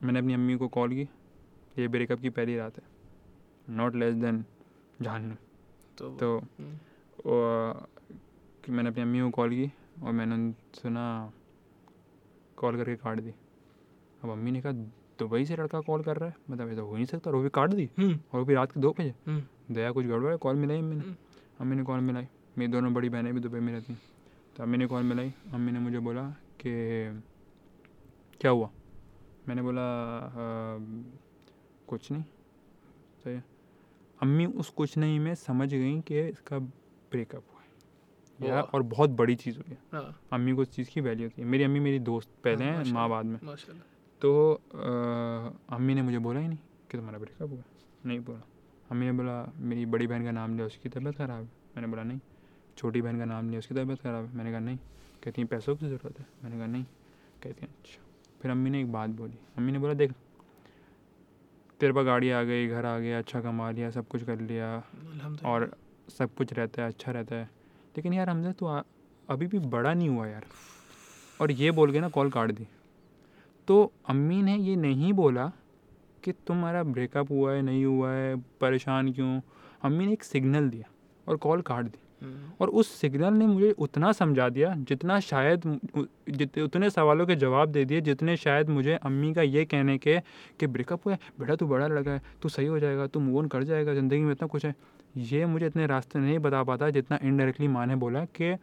S2: मैंने अपनी अम्मी को कॉल की ये ब्रेकअप की पहली रात है। नॉट लेस देन जहन्नम
S1: तो
S2: तो
S1: हम्म,
S2: वो, मैंने अपनी अम्मी को कॉल की और मैंने सुना कॉल करके काट दी। अब अम्मी ने कहा दुबई से लड़का कॉल कर रहा है। मतलब ऐसा हो नहीं सकता और वो भी काट दी।
S1: हम्म,
S2: और वो भी रात के दो बजे।
S1: हम्म,
S2: दया कुछ गड़बड़ है? कॉल मिलाई अम्मी ने?
S1: हम्म।
S2: अम्मी ने कॉल मिलाई। मेरी दोनों बड़ी बहनें भी दुबई में रहती हैं। तो अम्मी ने कॉल मिलाई। अम्मी ने मुझे बोला कि क्या हुआ? मैंने बोला "अ, कुछ नहीं। सही है अम्मी उस कुछ नहीं में समझ गई कि इसका ब्रेकअप हुआ है। यार और बहुत बड़ी चीज़ हुई है।
S1: हाँ।
S2: अम्मी को उस चीज़ की वैल्यू है मेरी अम्मी मेरी दोस्त पहले
S1: हाँ,
S2: हैं। माँ बाद में।
S1: माशाल्लाह।
S2: तो अम्मी ने मुझे बोला ही नहीं कि तुम्हारा ब्रेकअप हुआ नहीं बोला। अम्मी ने बोला मेरी बड़ी बहन का नाम लिया उसकी तबीयत ख़राब है। मैंने बोला नहीं। छोटी बहन का नाम लिया उसकी तबीयत ख़राब है। मैंने कहा नहीं। कहती हैं पैसों की ज़रूरत है। मैंने कहा नहीं। कहती हैं अच्छा। फिर अम्मी ने एक बात बोली। अम्मी ने बोला देख तेरे पास गाड़ी आ गई घर आ गया अच्छा कमा लिया सब कुछ कर लिया और सब कुछ रहता है अच्छा रहता है। लेकिन यार हमजा तू अभी भी बड़ा नहीं हुआ यार। और ये बोल के ना कॉल काट दी। तो अम्मी ने ये नहीं बोला कि तुम्हारा ब्रेकअप हुआ है नहीं हुआ है परेशान क्यों? अम्मी ने एक सिग्नल दिया और कॉल काट दी।
S1: हम्म,
S2: और उस सिग्नल ने मुझे उतना समझा दिया जितना शायद जित उतने सवालों के जवाब दे दिए जितने शायद मुझे अम्मी का ये कहने के कि ब्रेकअप हुआ है बेटा तू बड़ा लड़का है तू सही हो जाएगा तू मूव ऑन कर जाएगा ज़िंदगी में इतना कुछ है। ये मुझे इतने रास्ते नहीं बता पाता जितना इनडायरेक्टली माँ ने बोला कि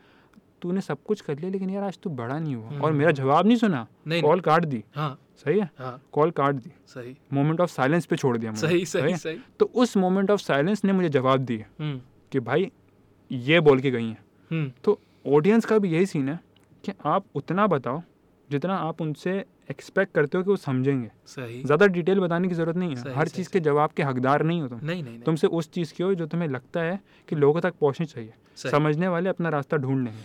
S2: तूने सब कुछ कर लिया लेकिन यार आज तू बड़ा नहीं हुआ। और मेरा जवाब नहीं सुना?
S1: नहीं
S2: कॉल काट दी।
S1: हाँ।
S2: सही है?
S1: हाँ।
S2: कॉल काट दी।
S1: सही।
S2: मोमेंट ऑफ़ साइलेंस पे छोड़ दिया
S1: सही
S2: सही
S1: सही
S2: तो उस मोमेंट ऑफ़ साइलेंस ने मुझे जवाब दिया
S1: हम्म,
S2: कि भाई ये बोल के गई हैं।
S1: हम्म,
S2: तो ऑडियंस का भी यही सीन है कि आप उतना बताओ जितना आप उनसे एक्सपेक्ट करते हो कि वो समझेंगे।
S1: सही।
S2: ज़्यादा डिटेल बताने की ज़रूरत नहीं है।
S1: सही,
S2: हर चीज़ के जवाब के हकदार नहीं हो तुम।
S1: नहीं नहीं नहीं।
S2: तुमसे उस चीज़ की हो जो तुम्हें लगता है कि लोगों तक पहुंचनी चाहिए। समझने वाले अपना रास्ता ढूंढ लेंगे।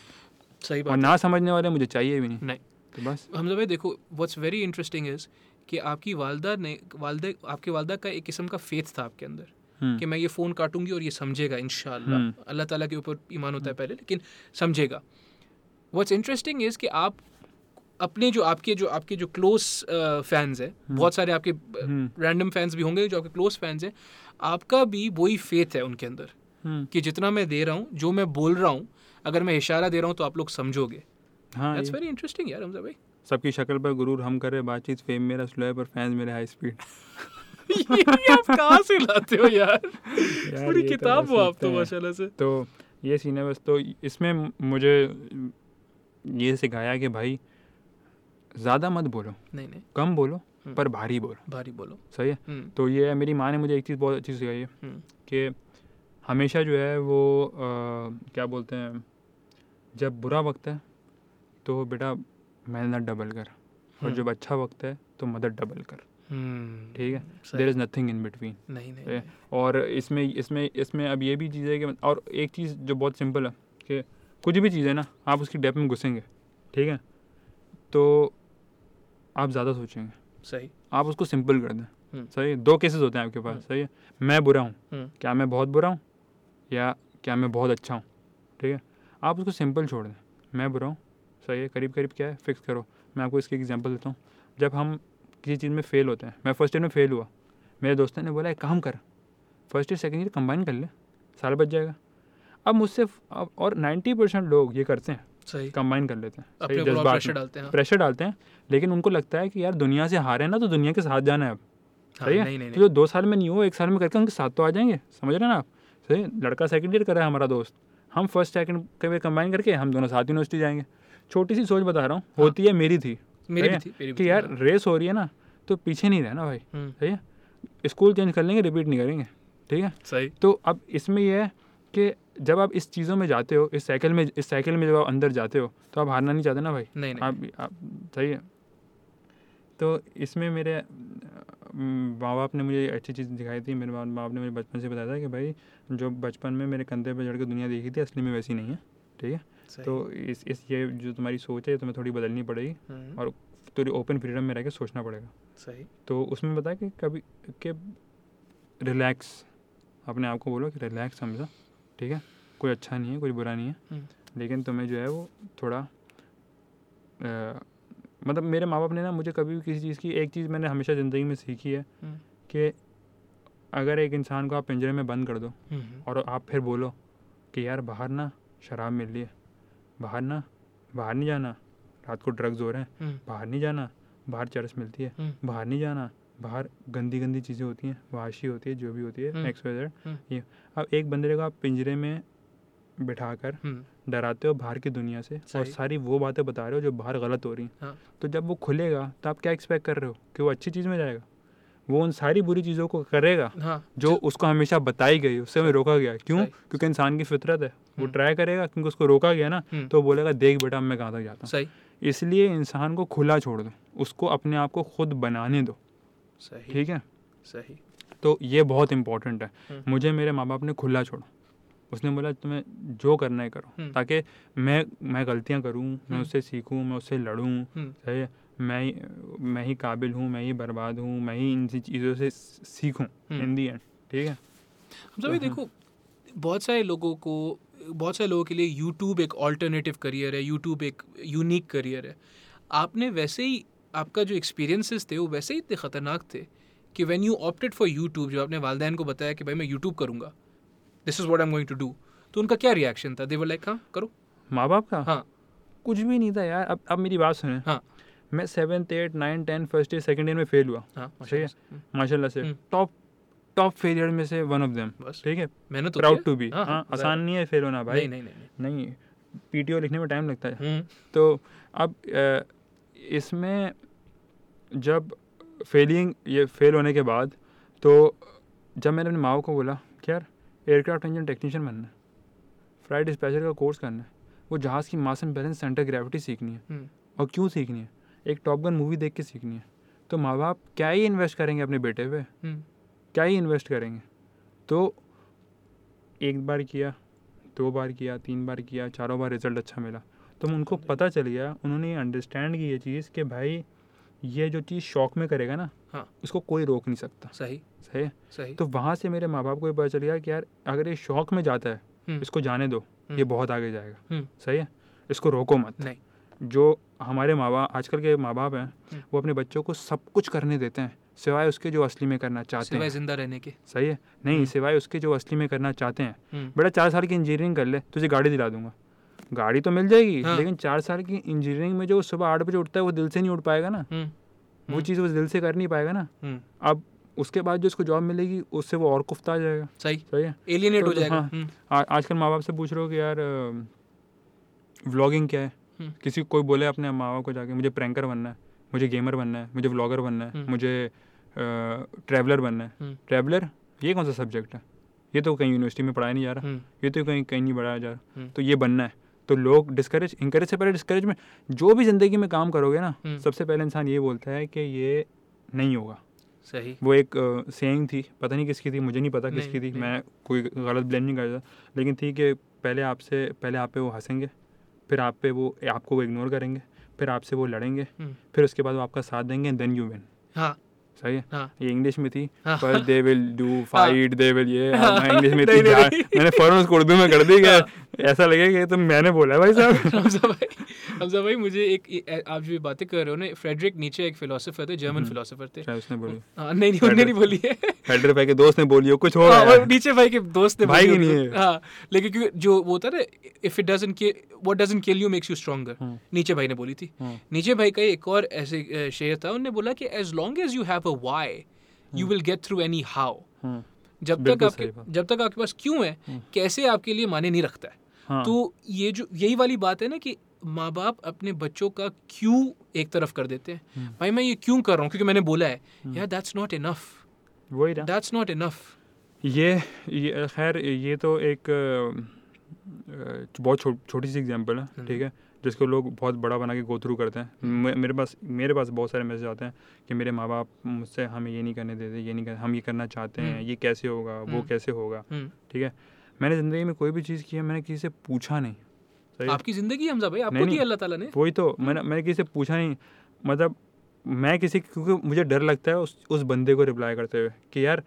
S1: सही बात और
S2: ना समझने वाले मुझे चाहिए भी नहीं।
S1: नहीं।
S2: तो बस।
S1: हमजा भाई देखो व्हाट्स वेरी इंटरेस्टिंग इज़ कि आपकी वालदा ने वालदे आपके वालदा का एक किस्म का फेथ था आपके अंदर
S2: हम्म,
S1: कि मैं ये फ़ोन काटूँगी और ये समझेगा इन
S2: हम्म।
S1: अल्लाह ताला के ऊपर ईमान होता है पहले लेकिन समझेगा। व्हाट्स इंटरेस्टिंग इज़ कि आप अपने जो आपके जो आपके जो क्लोज फैंस हैं बहुत सारे आपके
S2: हम्म,
S1: रैंडम फैंस भी होंगे जो आपके क्लोज फैंस हैं आपका भी वही फेथ है उनके अंदर
S2: हम्म,
S1: कि जितना मैं दे रहा हूँ जो मैं बोल रहा हूँ अगर मैं इशारा दे रहा हूँ तो आप लोग समझोगे।
S2: हाँ
S1: दैट्स वेरी इंटरेस्टिंग यार हमजा भाई।
S2: सबकी शक्ल पर गुरूर हम करे बातचीत फेम मेरा स्लो है पर फैंस मेरे हाई स्पीड
S1: ये आप कहाँ से लाते हो यार?
S2: यार,
S1: पूरी
S2: तो
S1: किताब हो आप तो माशाल्लाह से।
S2: तो ये सीन है बस तो इसमें मुझे ये सिखाया कि भाई ज़्यादा मत बोलो।
S1: नहीं नहीं।
S2: कम बोलो
S1: हम्म।
S2: पर भारी बोलो।
S1: भारी बोलो।
S2: सही है?
S1: हम्म।
S2: तो ये है मेरी माँ ने मुझे एक चीज़ बहुत अच्छी सिखाई है
S1: हम्म।
S2: कि हमेशा जो है वो अ, क्या बोलते हैं जब बुरा वक्त है तो बेटा मेहनत डबल कर। और
S1: हम्म।
S2: जब अच्छा वक्त है तो मदद डबल कर।
S1: हम्म
S2: ठीक है? There is nothing in between
S1: नहीं नहीं,
S2: और इसमें इसमें इसमें अब ये भी चीज़ है कि और एक चीज़ जो बहुत सिंपल है कि कुछ भी चीज़ है ना आप उसकी डेप में घुसेंगे। ठीक है? तो आप ज़्यादा सोचेंगे।
S1: सही।
S2: आप उसको सिंपल कर दें।
S1: हम्म।
S2: सही दो केसेस होते हैं आपके पास। सही है? मैं बुरा हूँ। क्या मैं बहुत बुरा हूँ? या क्या मैं बहुत अच्छा हूँ? ठीक है? आप उसको सिंपल छोड़ दें। मैं बुरा हूँ। सही है करीब करीब क्या है? फिक्स करो। मैं आपको इसकी एग्जांपल देता हूँ। जब हम किसी चीज़ में फ़ेल होते हैं मैं फ़र्स्ट ईयर में फ़ेल हुआ। मेरे दोस्तों ने बोला एक काम कर first year second year combine कर ले। साल बच जाएगा। अब मुझसे और 90 परसेंट लोग ये करते हैं।
S1: सही।
S2: कंबाइन कर लेते हैं।
S1: अपने
S2: सही
S1: प्रेशर डालते हैं।
S2: प्रेशर डालते हैं लेकिन उनको लगता है कि यार दुनिया से हारे ना तो दुनिया के साथ जाना है अब।
S1: हाँ,
S2: सही है?
S1: नहीं नहीं
S2: तो जो दो साल में नहीं हो एक साल में करके उनके साथ तो आ जाएँगे। समझ रहे हैं ना आप? सही लड़का सेकेंड ईयर कर रहा है हमारा दोस्त। हम फ़र्स्ट सेकंड कभी कंबाइन करके हम दोनों साथ यूनिवर्सिटी जाएँगे। छोटी सी सोच बता रहा हूँ
S1: हाँ।
S2: होती है। मेरी थी।
S1: मेरी भी थी मेरी
S2: कि यार
S1: हाँ।
S2: रेस हो रही है ना तो पीछे नहीं रहना भाई
S1: हम्म,
S2: सही है? स्कूल चेंज कर लेंगे रिपीट नहीं करेंगे ठीक है?
S1: सही।
S2: तो अब इसमें यह है कि जब आप इस चीज़ों में जाते हो इस साइकिल में इस साइकिल में जब आप अंदर जाते हो तो आप हारना नहीं चाहते ना भाई?
S1: नहीं नहीं।
S2: आप आप सही है? तो इसमें मेरे माँ बाप ने मुझे अच्छी चीज़ दिखाई थी। मेरे माँ बाप ने मुझे बचपन से बताया था कि भाई जो बचपन में मेरे कंधे पर चढ़ के दुनिया देखी थी असली में वैसी नहीं है ठीक है? तो इस इस ये जो तुम्हारी सोच है ये तुम्हें थोड़ी बदलनी पड़ेगी
S1: हम्म,
S2: और थोड़ी ओपन फ्रीडम में रह के सोचना पड़ेगा।
S1: सही।
S2: तो उसमें बताया कि कभी के रिलैक्स अपने आप को बोलो कि रिलैक्स समझा ठीक है? कोई अच्छा नहीं है कोई बुरा नहीं है।
S1: हम्म।
S2: लेकिन तुम्हें जो है वो थोड़ा मतलब मेरे माँ बाप ने ना मुझे कभी भी किसी चीज़ की एक चीज़ मैंने हमेशा ज़िंदगी में सीखी है
S1: हम्म।
S2: कि अगर एक इंसान को आप पिंजरे में बंद कर दो
S1: हम्म,
S2: और आप फिर बोलो कि यार बाहर ना शराब मिल रही है बाहर ना बाहर नहीं जाना रात को ड्रग्स हो रहे हैं
S1: हम्म,
S2: बाहर नहीं जाना बाहर चरस मिलती है बाहर नहीं जाना बाहर गंदी गंदी चीज़ें होती हैं वाशी होती है जो भी होती। है एक्स वाई। जेड ये अब एक बंदरे को आप पिंजरे में बिठाकर
S1: हम्म,
S2: डराते हो बाहर की दुनिया से और सारी वो बातें बता रहे हो जो बाहर गलत हो रही हैं।
S1: हाँ।
S2: तो जब वो खुलेगा तो आप क्या एक्सपेक्ट कर रहे हो? कि वो अच्छी चीज़ में जाएगा? वो उन सारी बुरी चीज़ों को करेगा
S1: हाँ।
S2: जो उसको हमेशा बताई गई उससे हमें रोका गया। क्यों? क्योंकि इंसान की फितरत है। वो
S1: हम्म।
S2: ट्राई करेगा क्योंकि उसको रोका गया ना
S1: हम्म,
S2: तो बोलेगा देख बेटा मैं कहाँ तक जाता
S1: सही।
S2: हूँ इसलिए इंसान को खुला छोड़ दो। उसको अपने आप को खुद बनाने दो।
S1: सही।
S2: ठीक है?
S1: सही।
S2: तो ये बहुत इंपॉर्टेंट है।
S1: हम्म।
S2: मुझे मेरे माँ बाप ने खुला छोड़ा। उसने बोला तुम्हें जो करना है करो
S1: हम्म।
S2: ताकि मैं मैं गलतियाँ करूँ मैं
S1: हम्म।
S2: उससे सीखूँ मैं उससे लड़ूँ
S1: हम्म,
S2: सही है मैं ही मैं ही काबिल हूँ मैं ही बर्बाद हूँ मैं ही इन चीज़ों से सीखूँ। इन दी एंड ठीक है
S1: हम सभी
S2: हाँ।
S1: देखो बहुत सारे लोगों को बहुत सारे लोगों के लिए यूट्यूब एक ऑल्टरनेटिव करियर है यूट्यूब एक यूनिक करियर है आपने वैसे ही आपका जो एक्सपीरियंसेस थे वो वैसे ही इतने ख़तरनाक थे कि when you opted for YouTube जो आपने वालदेन को बताया कि भाई मैं यूट्यूब करूँगा this is what I am going to do तो उनका क्या रिएक्शन था? देवर लाइक हाँ करो.
S2: माँ बाप का?
S1: हाँ।
S2: कुछ भी नहीं था यार। अब अब मेरी बात सुने।
S1: हाँ।
S2: मैं seventh eight nine ten first year second year में फेल हुआ।
S1: हाँ
S2: सही है।
S1: माशाल्लाह। हम्म,
S2: से।
S1: हम्म।
S2: टॉप टॉप फेलियर में से वन ऑफ़ देम ठीक है?
S1: मैंने तो
S2: प्राउड टू बी
S1: हाँ,
S2: हाँ
S1: हाँ,
S2: आसान नहीं है फेल होना भाई।
S1: नहीं नहीं नहीं
S2: पीटीओ लिखने में टाइम लगता है।
S1: हम्म,
S2: तो अब इसमें जब फेलिंग ये फेल होने के बाद तो जब मैंने अपनी माओ को बोला कि यार एयरक्राफ्ट इंजन टेक्नीशियन बनना है। फ़्लाइट डिस्पैचर का कोर्स करना है। वो जहाज़ की mass and balance center gravity सीखनी है।
S1: हम्म,
S2: और क्यों सीखनी है? एक टॉप गन मूवी देख के सीखनी है। तो माँ बाप क्या ही इन्वेस्ट करेंगे अपने बेटे पे?
S1: हम्म,
S2: क्या ही इन्वेस्ट करेंगे? तो एक बार किया दो बार किया तीन बार किया चारों बार रिज़ल्ट अच्छा मिला। तो उनको पता चल गया उन्होंने अंडरस्टैंड की ये चीज़ कि भाई ये जो चीज़ शौक में करेगा ना
S1: हाँ।
S2: इसको कोई रोक नहीं सकता।
S1: सही।
S2: सही
S1: सही।
S2: तो वहाँ से मेरे माँ बाप को ये पता चल गया कि यार अगर ये शौक में जाता है
S1: हम्म,
S2: इसको जाने दो ये
S1: हम्म।
S2: बहुत आगे जाएगा।
S1: हम्म।
S2: सही है? इसको रोको मत।
S1: नहीं।
S2: जो हमारे माँ बाप आजकल के माँ बाप हैं। वो अपने बच्चों को सब कुछ करने देते हैं सिवाय उसके जो असली में करना चाहते
S1: सिवाय
S2: हैं।
S1: ज़िंदा रहने के।
S2: सही है? नहीं। सिवाय उसके जो असली में करना चाहते हैं। बेटा चार साल की इंजीनियरिंग कर ले तुझे गाड़ी दिला दूँगा। गाड़ी तो मिल जाएगी
S1: हाँ।
S2: लेकिन चार साल की इंजीनियरिंग में जो सुबह आठ बजे उठता है वो दिल से नहीं उठ पाएगा ना।
S1: हम्म,
S2: वो
S1: हम्म।
S2: चीज़ वो दिल से कर नहीं पाएगा ना।
S1: हम्म,
S2: अब उसके बाद जो उसको जॉब मिलेगी उससे वो और कुफ्ता आ जाएगा।
S1: सही।
S2: सही है?
S1: एलियनेट
S2: तो-
S1: हो जाएगा।
S2: हाँ। आजकल माँ बाप से पूछ रहे हो कि यार व्लॉगिंग क्या है। किसी को कोई बोले अपने माँ बाप को जाके मुझे प्रैंकर बनना है मुझे गेमर बनना है मुझे व्लॉगर बनना है। मुझे ट्रैवलर बनना है। ट्रैवलर ये कौन सा सब्जेक्ट है? ये तो कहीं यूनिवर्सिटी में पढ़ाया नहीं जा रहा। ये तो कहीं कहीं नहीं पढ़ाया जा रहा। तो ये बनना है। तो लोग डिस्करेज इंकरेज से पहले डिस्करेज में जो भी ज़िंदगी में काम करोगे ना
S1: हम्म।
S2: सबसे पहले इंसान ये बोलता है कि ये नहीं होगा।
S1: सही।
S2: वो एक सेइंग थी पता नहीं किसकी थी मुझे नहीं पता किसकी थी मैं कोई गलत ब्लेम नहीं करता। लेकिन थी कि पहले आपसे पहले आप पे वो हंसेंगे फिर आप पे वो आपको वो इग्नोर करेंगे फिर आपसे वो लड़ेंगे
S1: हम्म,
S2: फिर उसके बाद वो आपका साथ देंगे देन यू विन
S1: हाँ।
S2: सही है
S1: हाँ
S2: ये इंग्लिश में थी
S1: हाँ।
S2: पर they will do fight they will ये
S1: हाँ।
S2: मैं इंग्लिश में थी
S1: नहीं,
S2: नहीं,
S1: नहीं।
S2: मैंने फ़ौरन उसको उर्दू में कर दी
S1: हाँ।
S2: कि ऐसा लगे कि तो मैंने बोला भाई साहब
S1: हमजा भाई हमजा भाई मुझे एक आप जो बातें कर रहे हो ना फ्रेडरिक नीचे एक फिलोसोफर थे जर्मन
S2: हम्म।
S1: फिलोसोफर थे
S2: क्या उसने बोली
S1: हाँ नहीं नहीं उन्होंने नहीं बोली है
S2: हेडर भाई के दोस्त ने बोली हो कुछ हो
S1: हाँ,
S2: गया
S1: और नीचे भाई के दोस्त ने
S2: भाई नहीं है।
S1: हाँ लेकिन क्योंकि जो वो होता है ना if it doesn't kill what doesn't kill you makes you stronger
S2: हम्म,
S1: नीचे भाई ने बोली थी
S2: हम्म,
S1: नीचे भाई का एक और ऐसे शेयर था उन्होंने बोला कि as long as you have a why you will get through
S2: anyhow
S1: जब तक आपके जब तक आपके पास क्यों है
S2: हम्म।
S1: कैसे आपके लिए माने नहीं रखता है?
S2: हाँ,
S1: तो ये जो यही वाली बात है ना कि माँ बाप अपने बच्चों का क्यों एक तरफ़ कर देते हैं?
S2: हम्म।
S1: भाई मैं ये क्यों कर रहा हूँ? क्योंकि मैंने बोला है
S2: हम्म।
S1: यार दैट्स नॉट इनफ
S2: वही
S1: दैट्स नॉट इनफ
S2: ये ये खैर ये तो एक बहुत छोटी सी एग्जांपल है। ठीक है? जिसको लोग बहुत बड़ा बना के गो थ्रू करते हैं। मेरे पास मेरे पास बहुत सारे मैसेज आते हैं कि मेरे माँ बाप मुझसे हमें ये नहीं करने देते ये नहीं कर हम ये करना चाहते हैं
S1: हम्म।
S2: ये कैसे होगा वो
S1: हम्म।
S2: कैसे होगा
S1: हम्म।
S2: ठीक है? मैंने ज़िंदगी में कोई भी चीज़ की है मैंने किसी से पूछा नहीं सही?
S1: आपकी ज़िंदगी हमजा भाई आपको दी अल्लाह ताला ने?
S2: वही तो मैंने मैंने किसी से पूछा नहीं मतलब मैं किसी क्योंकि मुझे डर लगता है उस उस बंदे को रिप्लाई करते हुए कि यार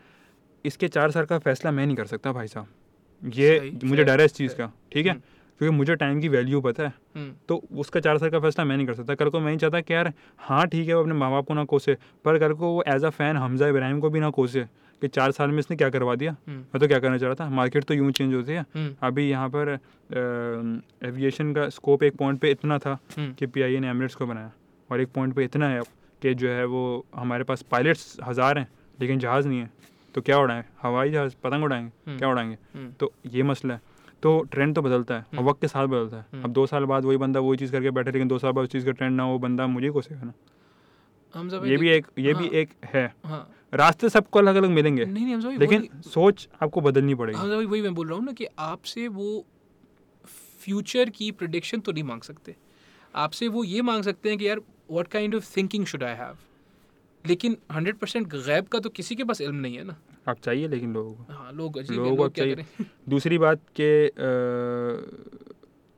S2: इसके चार साल का फैसला मैं नहीं कर सकता भाई साहब। ये मुझे डर है इस चीज़ का ठीक है?
S1: हम्म।
S2: क्योंकि मुझे टाइम की वैल्यू पता है।
S1: हम्म,
S2: तो उसका चार साल का फैसला मैं नहीं कर सकता। कल को मैं ही चाहता कि यार हाँ ठीक है वो अपने माँ बाप को ना कोसे पर कल को वो as a fan Hamza Ibrahim को भी ना कोसे कि चार साल में इसने क्या करवा दिया।
S1: हम्म,
S2: मैं तो क्या करना चाह रहा था? मार्केट तो यूँ चेंज होती है।
S1: हम्म,
S2: अभी यहाँ पर एविएशन का स्कोप एक पॉइंट पे इतना था कि पी ने एमरेट्स को बनाया। और एक पॉइंट पे इतना है अब कि जो है वो हमारे पास पायलट्स हज़ार हैं लेकिन जहाज़ नहीं है। तो क्या उड़ाएँ? हवाई जहाज़ पतंग उड़ाएँगे? क्या उड़ाएँगे? तो ये मसला है। तो ट्रेंड तो बदलता है और
S1: हम्म।
S2: वक्त के साथ बदलता है।
S1: हम्म।
S2: अब दो साल बाद वही बंदा वही चीज़ करके बैठे लेकिन दो साल बाद उस चीज़ का ट्रेंड ना हो वो बंदा मुझे को सेगा ना
S1: हमजा भाई
S2: ये भी एक ये भी
S1: हाँ।
S2: एक है।
S1: हाँ।
S2: रास्ते सबको अलग अलग मिलेंगे।
S1: नहीं नहीं भाई
S2: लेकिन सोच आपको बदलनी पड़ेगी।
S1: भाई वही मैं बोल रहा हूँ ना कि आपसे वो फ्यूचर की प्रिडिक्शन तो नहीं मांग सकते। आपसे वो ये मांग सकते हैं कि यार what kind of thinking should I have लेकिन हंड्रेड परसेंट गैब का तो किसी के पास इल्म नहीं है ना।
S2: आप चाहिए लेकिन लोगों को।
S1: हाँ लोग
S2: लोगों को चाहिए। दूसरी बात के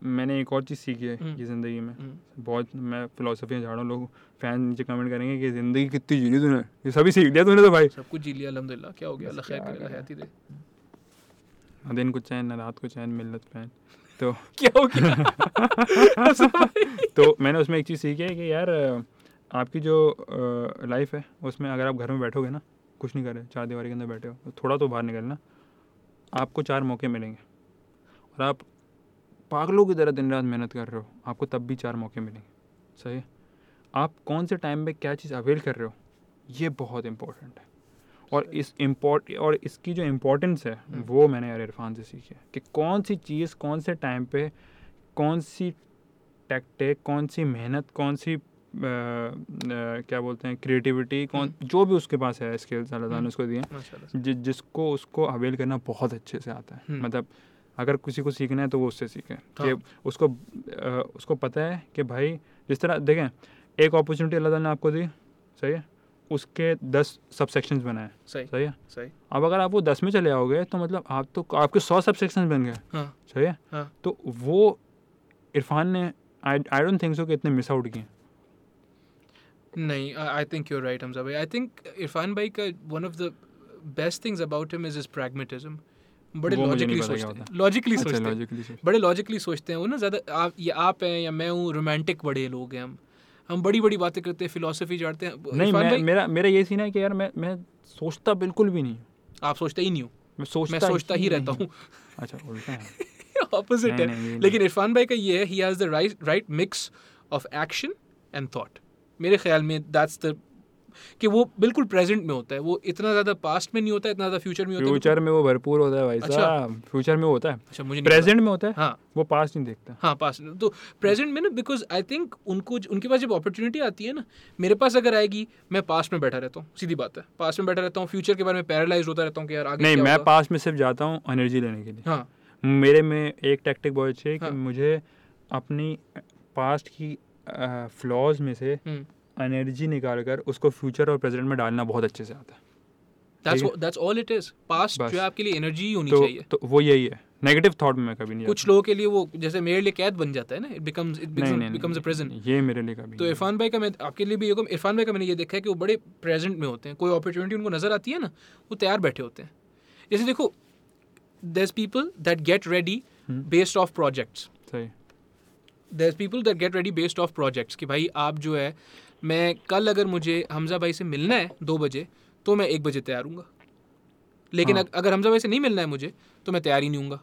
S2: मैंने एक और चीज़ सीखी है
S1: हम्म।
S2: ये ज़िंदगी में।
S1: हम्म,
S2: बहुत मैं फिलोसफी झाड़ हूँ लोग फ़ैन नीचे कमेंट करेंगे कि ज़िंदगी कितनी जी ली तूने। ये सभी सीख लिया तूने तो भाई।
S1: सब कुछ जी लिया अल्हम्दुलिल्लाह। क्या हो गया? अल्लाह खैर करेगा हयाती दे
S2: ना दिन को चैन ना रात को चैन मिलत फ़ैन। तो
S1: क्या हो गया?
S2: तो मैंने उसमें एक चीज़ सीखी है कि यार आपकी जो लाइफ है उसमें अगर आप घर में बैठोगे ना कुछ नहीं कर रहे चार दीवारी के अंदर बैठे हो। तो थोड़ा तो बाहर निकलना। आपको चार मौके मिलेंगे। और आप पागलों की तरह दिन रात मेहनत कर रहे हो। आपको तब भी चार मौके मिलेंगे। सही? आप कौन से टाइम में क्या चीज़ अवेल कर रहे हो? ये बहुत इंपॉर्टेंट है। और इस इम्पोर्ट और इसकी जो इम्पोर्टेंस है
S1: हम्म।
S2: वो मैंने यार इरफान से सीखी है कि कौन सी चीज़ कौन से टाइम पे कौन सी टैक्टिक कौन सी मेहनत कौन सी क्या बोलते हैं क्रिएटिविटी कौन जो भी उसके पास है स्किल्स अल्लाह ताला
S1: हम्म।
S2: ने उसको दिए जि, जिसको उसको अवेल करना बहुत अच्छे से आता है।
S1: हम्म।
S2: मतलब अगर किसी को सीखना है तो वो उससे सीखे। कि
S1: हाँ।
S2: उसको अ, उसको पता है कि भाई जिस तरह देखें एक अपॉर्चुनिटी अल्लाह ताला ने आपको दी सही है? उसके दस सब सेक्शंस बनाए
S1: सही।
S2: सही है?
S1: सही।
S2: अब अगर आप वो दस में चले आओगे तो मतलब आप तो आपके सौ सब सेक्शंस बन गए।
S1: हाँ।
S2: सही है?
S1: हाँ।
S2: तो वो इरफान ने आई आई डोंट थिंक सो कि इतने मिस आउट किए।
S1: नहीं I think you're right Hamza भाई आई थिंक इरफान भाई का one of the best things about him is is pragmatism बड़े लॉजिकली सोचते हैं। लॉजिकली
S2: अच्छा
S1: सोचते हैं। बड़े लॉजिकली सोचते हैं। वो ना ज़्यादा आप ये आप हैं या मैं हूँ रोमांटिक बड़े लोग हैं हम। हम बड़ी बड़ी बातें करते हैं फिलोसफी झाड़ते हैं।
S2: नहीं मैं मेरा मेरा ये सीन है कि यार मैं मैं सोचता बिल्कुल भी नहीं।
S1: आप सोचते ही नहीं हो।
S2: मैं सोचता
S1: मैं सोचता ही रहता हूँ।
S2: अच्छा उल्टा है।
S1: ऑपोजिट है। लेकिन इरफान भाई का ये है ही has the right right mix of action and thought मेरे ख्याल में दैट्स द कि वो बिल्कुल प्रेजेंट में होता है वो इतना ज़्यादा पास्ट में नहीं होता इतना ज़्यादा फ्यूचर में होता है
S2: फ्यूचर में वो भरपूर होता है भाई
S1: अच्छा।
S2: साहब फ्यूचर में होता है।
S1: अच्छा मुझे
S2: प्रेजेंट में होता है
S1: हाँ।
S2: वो पास्ट नहीं देखता।
S1: हाँ पास तो प्रेजेंट में ना बिकॉज़ आई थिंक उनको उनके पास जब अपॉर्चुनिटी आती है ना मेरे पास अगर आएगी मैं पास्ट में बैठा रहता हूँ सीधी बात है। पास्ट में बैठा रहता हूँ फ्यूचर के बारे में पैरालाइज होता रहता हूँ कि यार आगे
S2: नहीं मैं पास्ट में सिर्फ़ जाता हूँ एनर्जी लेने के लिए।
S1: हाँ।
S2: मेरे में एक टैक्टिक बहुत अच्छी है कि
S1: हाँ।
S2: मुझे अपनी पास्ट की फ्लॉज में से
S1: हम्म।
S2: एनर्जी निकाल कर उसको फ्यूचर और प्रेजेंट में डालना बहुत अच्छे से आता है।
S1: दैट्स
S2: ठीक।
S1: That's all it is
S2: past
S1: जो आपके लिए एनर्जी होनी
S2: तो
S1: चाहिए।
S2: तो वो यही है। नेगेटिव थॉट में कभी नहीं
S1: कुछ लोगों के लिए वो जैसे मेरे लिए कैद बन जाता है ना
S2: it becomes
S1: it becomes a
S2: present ये मेरे लिए कभी
S1: तो इरफान भाई का मैं आपके लिए भी इरफान भाई का मैंने ये देखा है कि वो बड़े प्रेजेंट में होते हैं। कोई अपॉर्चुनिटी उनको नज़र आती है ना वो तैयार बैठे होते हैं। जैसे देखो there's people that get ready
S2: hmm.
S1: based off
S2: सही
S1: there's people that get ready based off कि भाई आप जो है मैं कल अगर मुझे हमजा भाई से मिलना है दो बजे तो मैं एक बजे तैयार हूँगा। लेकिन
S2: हाँ।
S1: अगर हमजा भाई से नहीं मिलना है मुझे तो मैं तैयार ही नहीं हूँ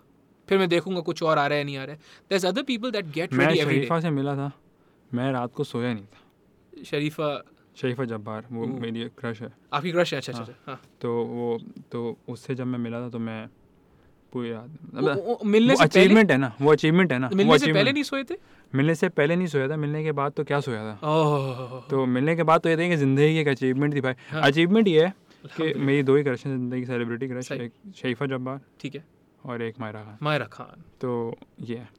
S1: फिर मैं देखूँगा कुछ और आ रहा है नहीं आ रहा है। There's other people that gate
S2: मैं शरीफा से मिला था मैं रात को सोया नहीं था।
S1: शरीफा
S2: शरीफा जब्बार वो मेरी क्रश है।
S1: आपकी क्रश है? अच्छा अच्छा
S2: हाँ।
S1: अच्छा हाँ।
S2: तो वो तो उससे जब मैं मिला था तो मैं रात
S1: वो-
S2: मतलब
S1: वो- मिलने से
S2: अचीवमेंट है ना वो अचीवमेंट है ना
S1: मिलने से पहले नहीं सोए थे?
S2: मिलने से पहले नहीं सोया था मिलने के बाद तो क्या सोया था? तो मिलने के बाद तो ये था कि ज़िंदगी एक अचीवमेंट थी भाई।
S1: हाँ।
S2: अचीवमेंट ये है कि मेरी दो ही क्रश हैं ज़िंदगी सेलिब्रिटी क्रश एक शरीफा जब्बार
S1: ठीक है।
S2: और एक मायरा खान।
S1: मायरा खान।
S2: तो ये है।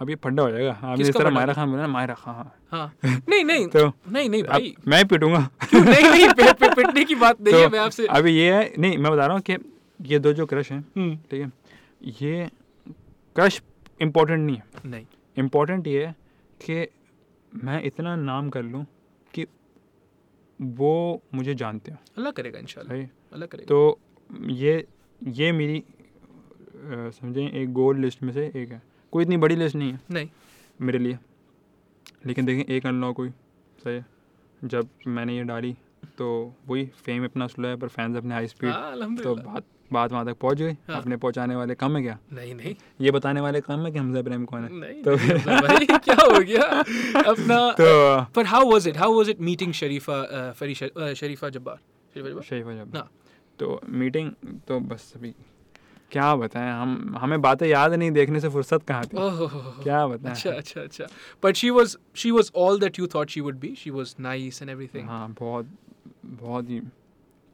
S2: अब ये फड्डा हो जाएगा। आपने इस तरह मायरा खान बोला ना मायरा खान।
S1: हाँ। नहीं नहीं।
S2: तो
S1: नहीं नहीं भाई।
S2: मैं पिटूँगा।
S1: नहीं नहीं पे, पे, पिटने की बात नहीं है मैं आपसे
S2: अभी ये है नहीं मैं बता रहा हूँ कि ये दो जो क्रश हैं
S1: हम्म,
S2: ठीक है ये क्रश इम्पोर्टेंट नहीं है।
S1: नहीं।
S2: इम्पोर्टेंट ये है कि मैं इतना नाम कर लूँ कि वो मुझे जानते हैं।
S1: अल्लाह करेगा इंशाल्लाह। अल्लाह करेगा।
S2: तो ये ये मेरी समझें एक गोल लिस्ट में से एक है। कोई इतनी बड़ी लिस्ट नहीं है।
S1: नहीं।
S2: मेरे लिए। लेकिन देखें एक अनलॉक हुई सही है। जब मैंने ये डाली तो वही फेम अपना स्लो है पर फैंस अपने हाई स्पीड तो बात बात वहाँ तक पहुँच गई।
S1: हाँ।
S2: अपने पहुँचाने वाले कम है क्या?
S1: नहीं नहीं।
S2: ये बताने वाले कम है कि हमजा प्रेम कौन है?
S1: नहीं
S2: तो-
S1: नहीं, अफजल भाई क्या हो गया? अपना
S2: तो
S1: पर how was it how was it meeting Sharifa Fari Sharifa Jabbar शरीफा जब्बार।
S2: तो मीटिंग तो बस अभी क्या बताएँ हम हमें बातें याद नहीं देखने से फुर्सत कहाँ थी?
S1: ओह
S2: क्या बताएँ?
S1: अच्छा अच्छा अच्छा। But she was she was all that you thought she would be she was nice and everything
S2: हाँ बहुत बहुत ही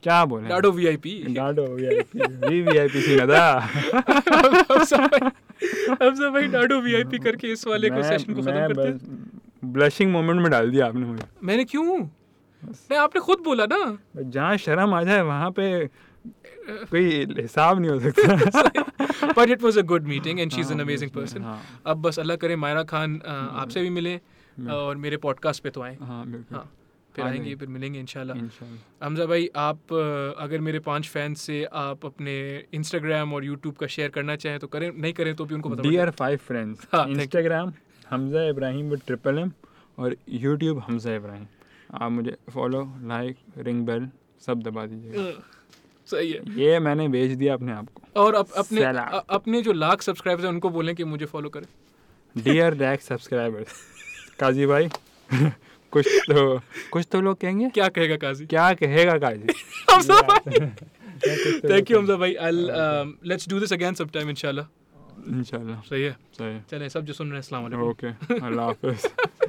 S2: क्या बोले?
S1: डाडो वीआईपी
S2: डाडो वी वी आई पी सी नदा
S1: हमजा भाई डाडो वीआईपी करके इस वाले को सेशन को खत्म करते हैं।
S2: ब्लशिंग मोमेंट में डाल दिया आपने मुझे।
S1: मैंने क्यों? नहीं आपने खुद बोला ना।
S2: जहाँ शर्म आ जाए वहाँ पे कोई हिसाब नहीं हो सकता।
S1: But it was a good meeting and she is an
S2: हाँ,
S1: अमेजिंग पर्सन
S2: हाँ।
S1: अब बस अल्लाह करे मायरा खान आपसे भी मिले और मेरे पॉडकास्ट पे तो आए।
S2: हाँ बिल्कुल।
S1: हाँ। फिर आएँगे। फिर मिलेंगे इंशाल्लाह। हमजा भाई आप अगर मेरे पाँच फैंस से आप अपने इंस्टाग्राम और यूट्यूब का शेयर करना चाहें तो करें नहीं करें तो भी उनको बता
S2: डियर फाइव फ्रेंड्स
S1: हाँ.
S2: Instagram Hamza Ibrahim triple M और यूट्यूब हमजा इब्राहिम आप मुझे फॉलो लाइक रिंग बेल सब दबा दीजिएगा।
S1: सही है।
S2: ये मैंने भेज दिया अपने आप को।
S1: और अप, अपने अ- अपने जो लाख सब्सक्राइबर्स हैं उनको बोलें कि मुझे फॉलो करें।
S2: डियर रैक सब्सक्राइबर्स काजी भाई कुछ तो कुछ तो लोग कहेंगे।
S1: क्या कहेगा काजी?
S2: क्या कहेगा काजी?
S1: हमजा भाई। थैंक यू हमजा भाई। I let's do this again some time इंशाल्लाह
S2: इंशाल्लाह।
S1: सही है?
S2: सही है।
S1: चलें सब जो सुन रहे हैं अस्सलाम वालेकुम।
S2: ओके अल्लाह हाफिज़।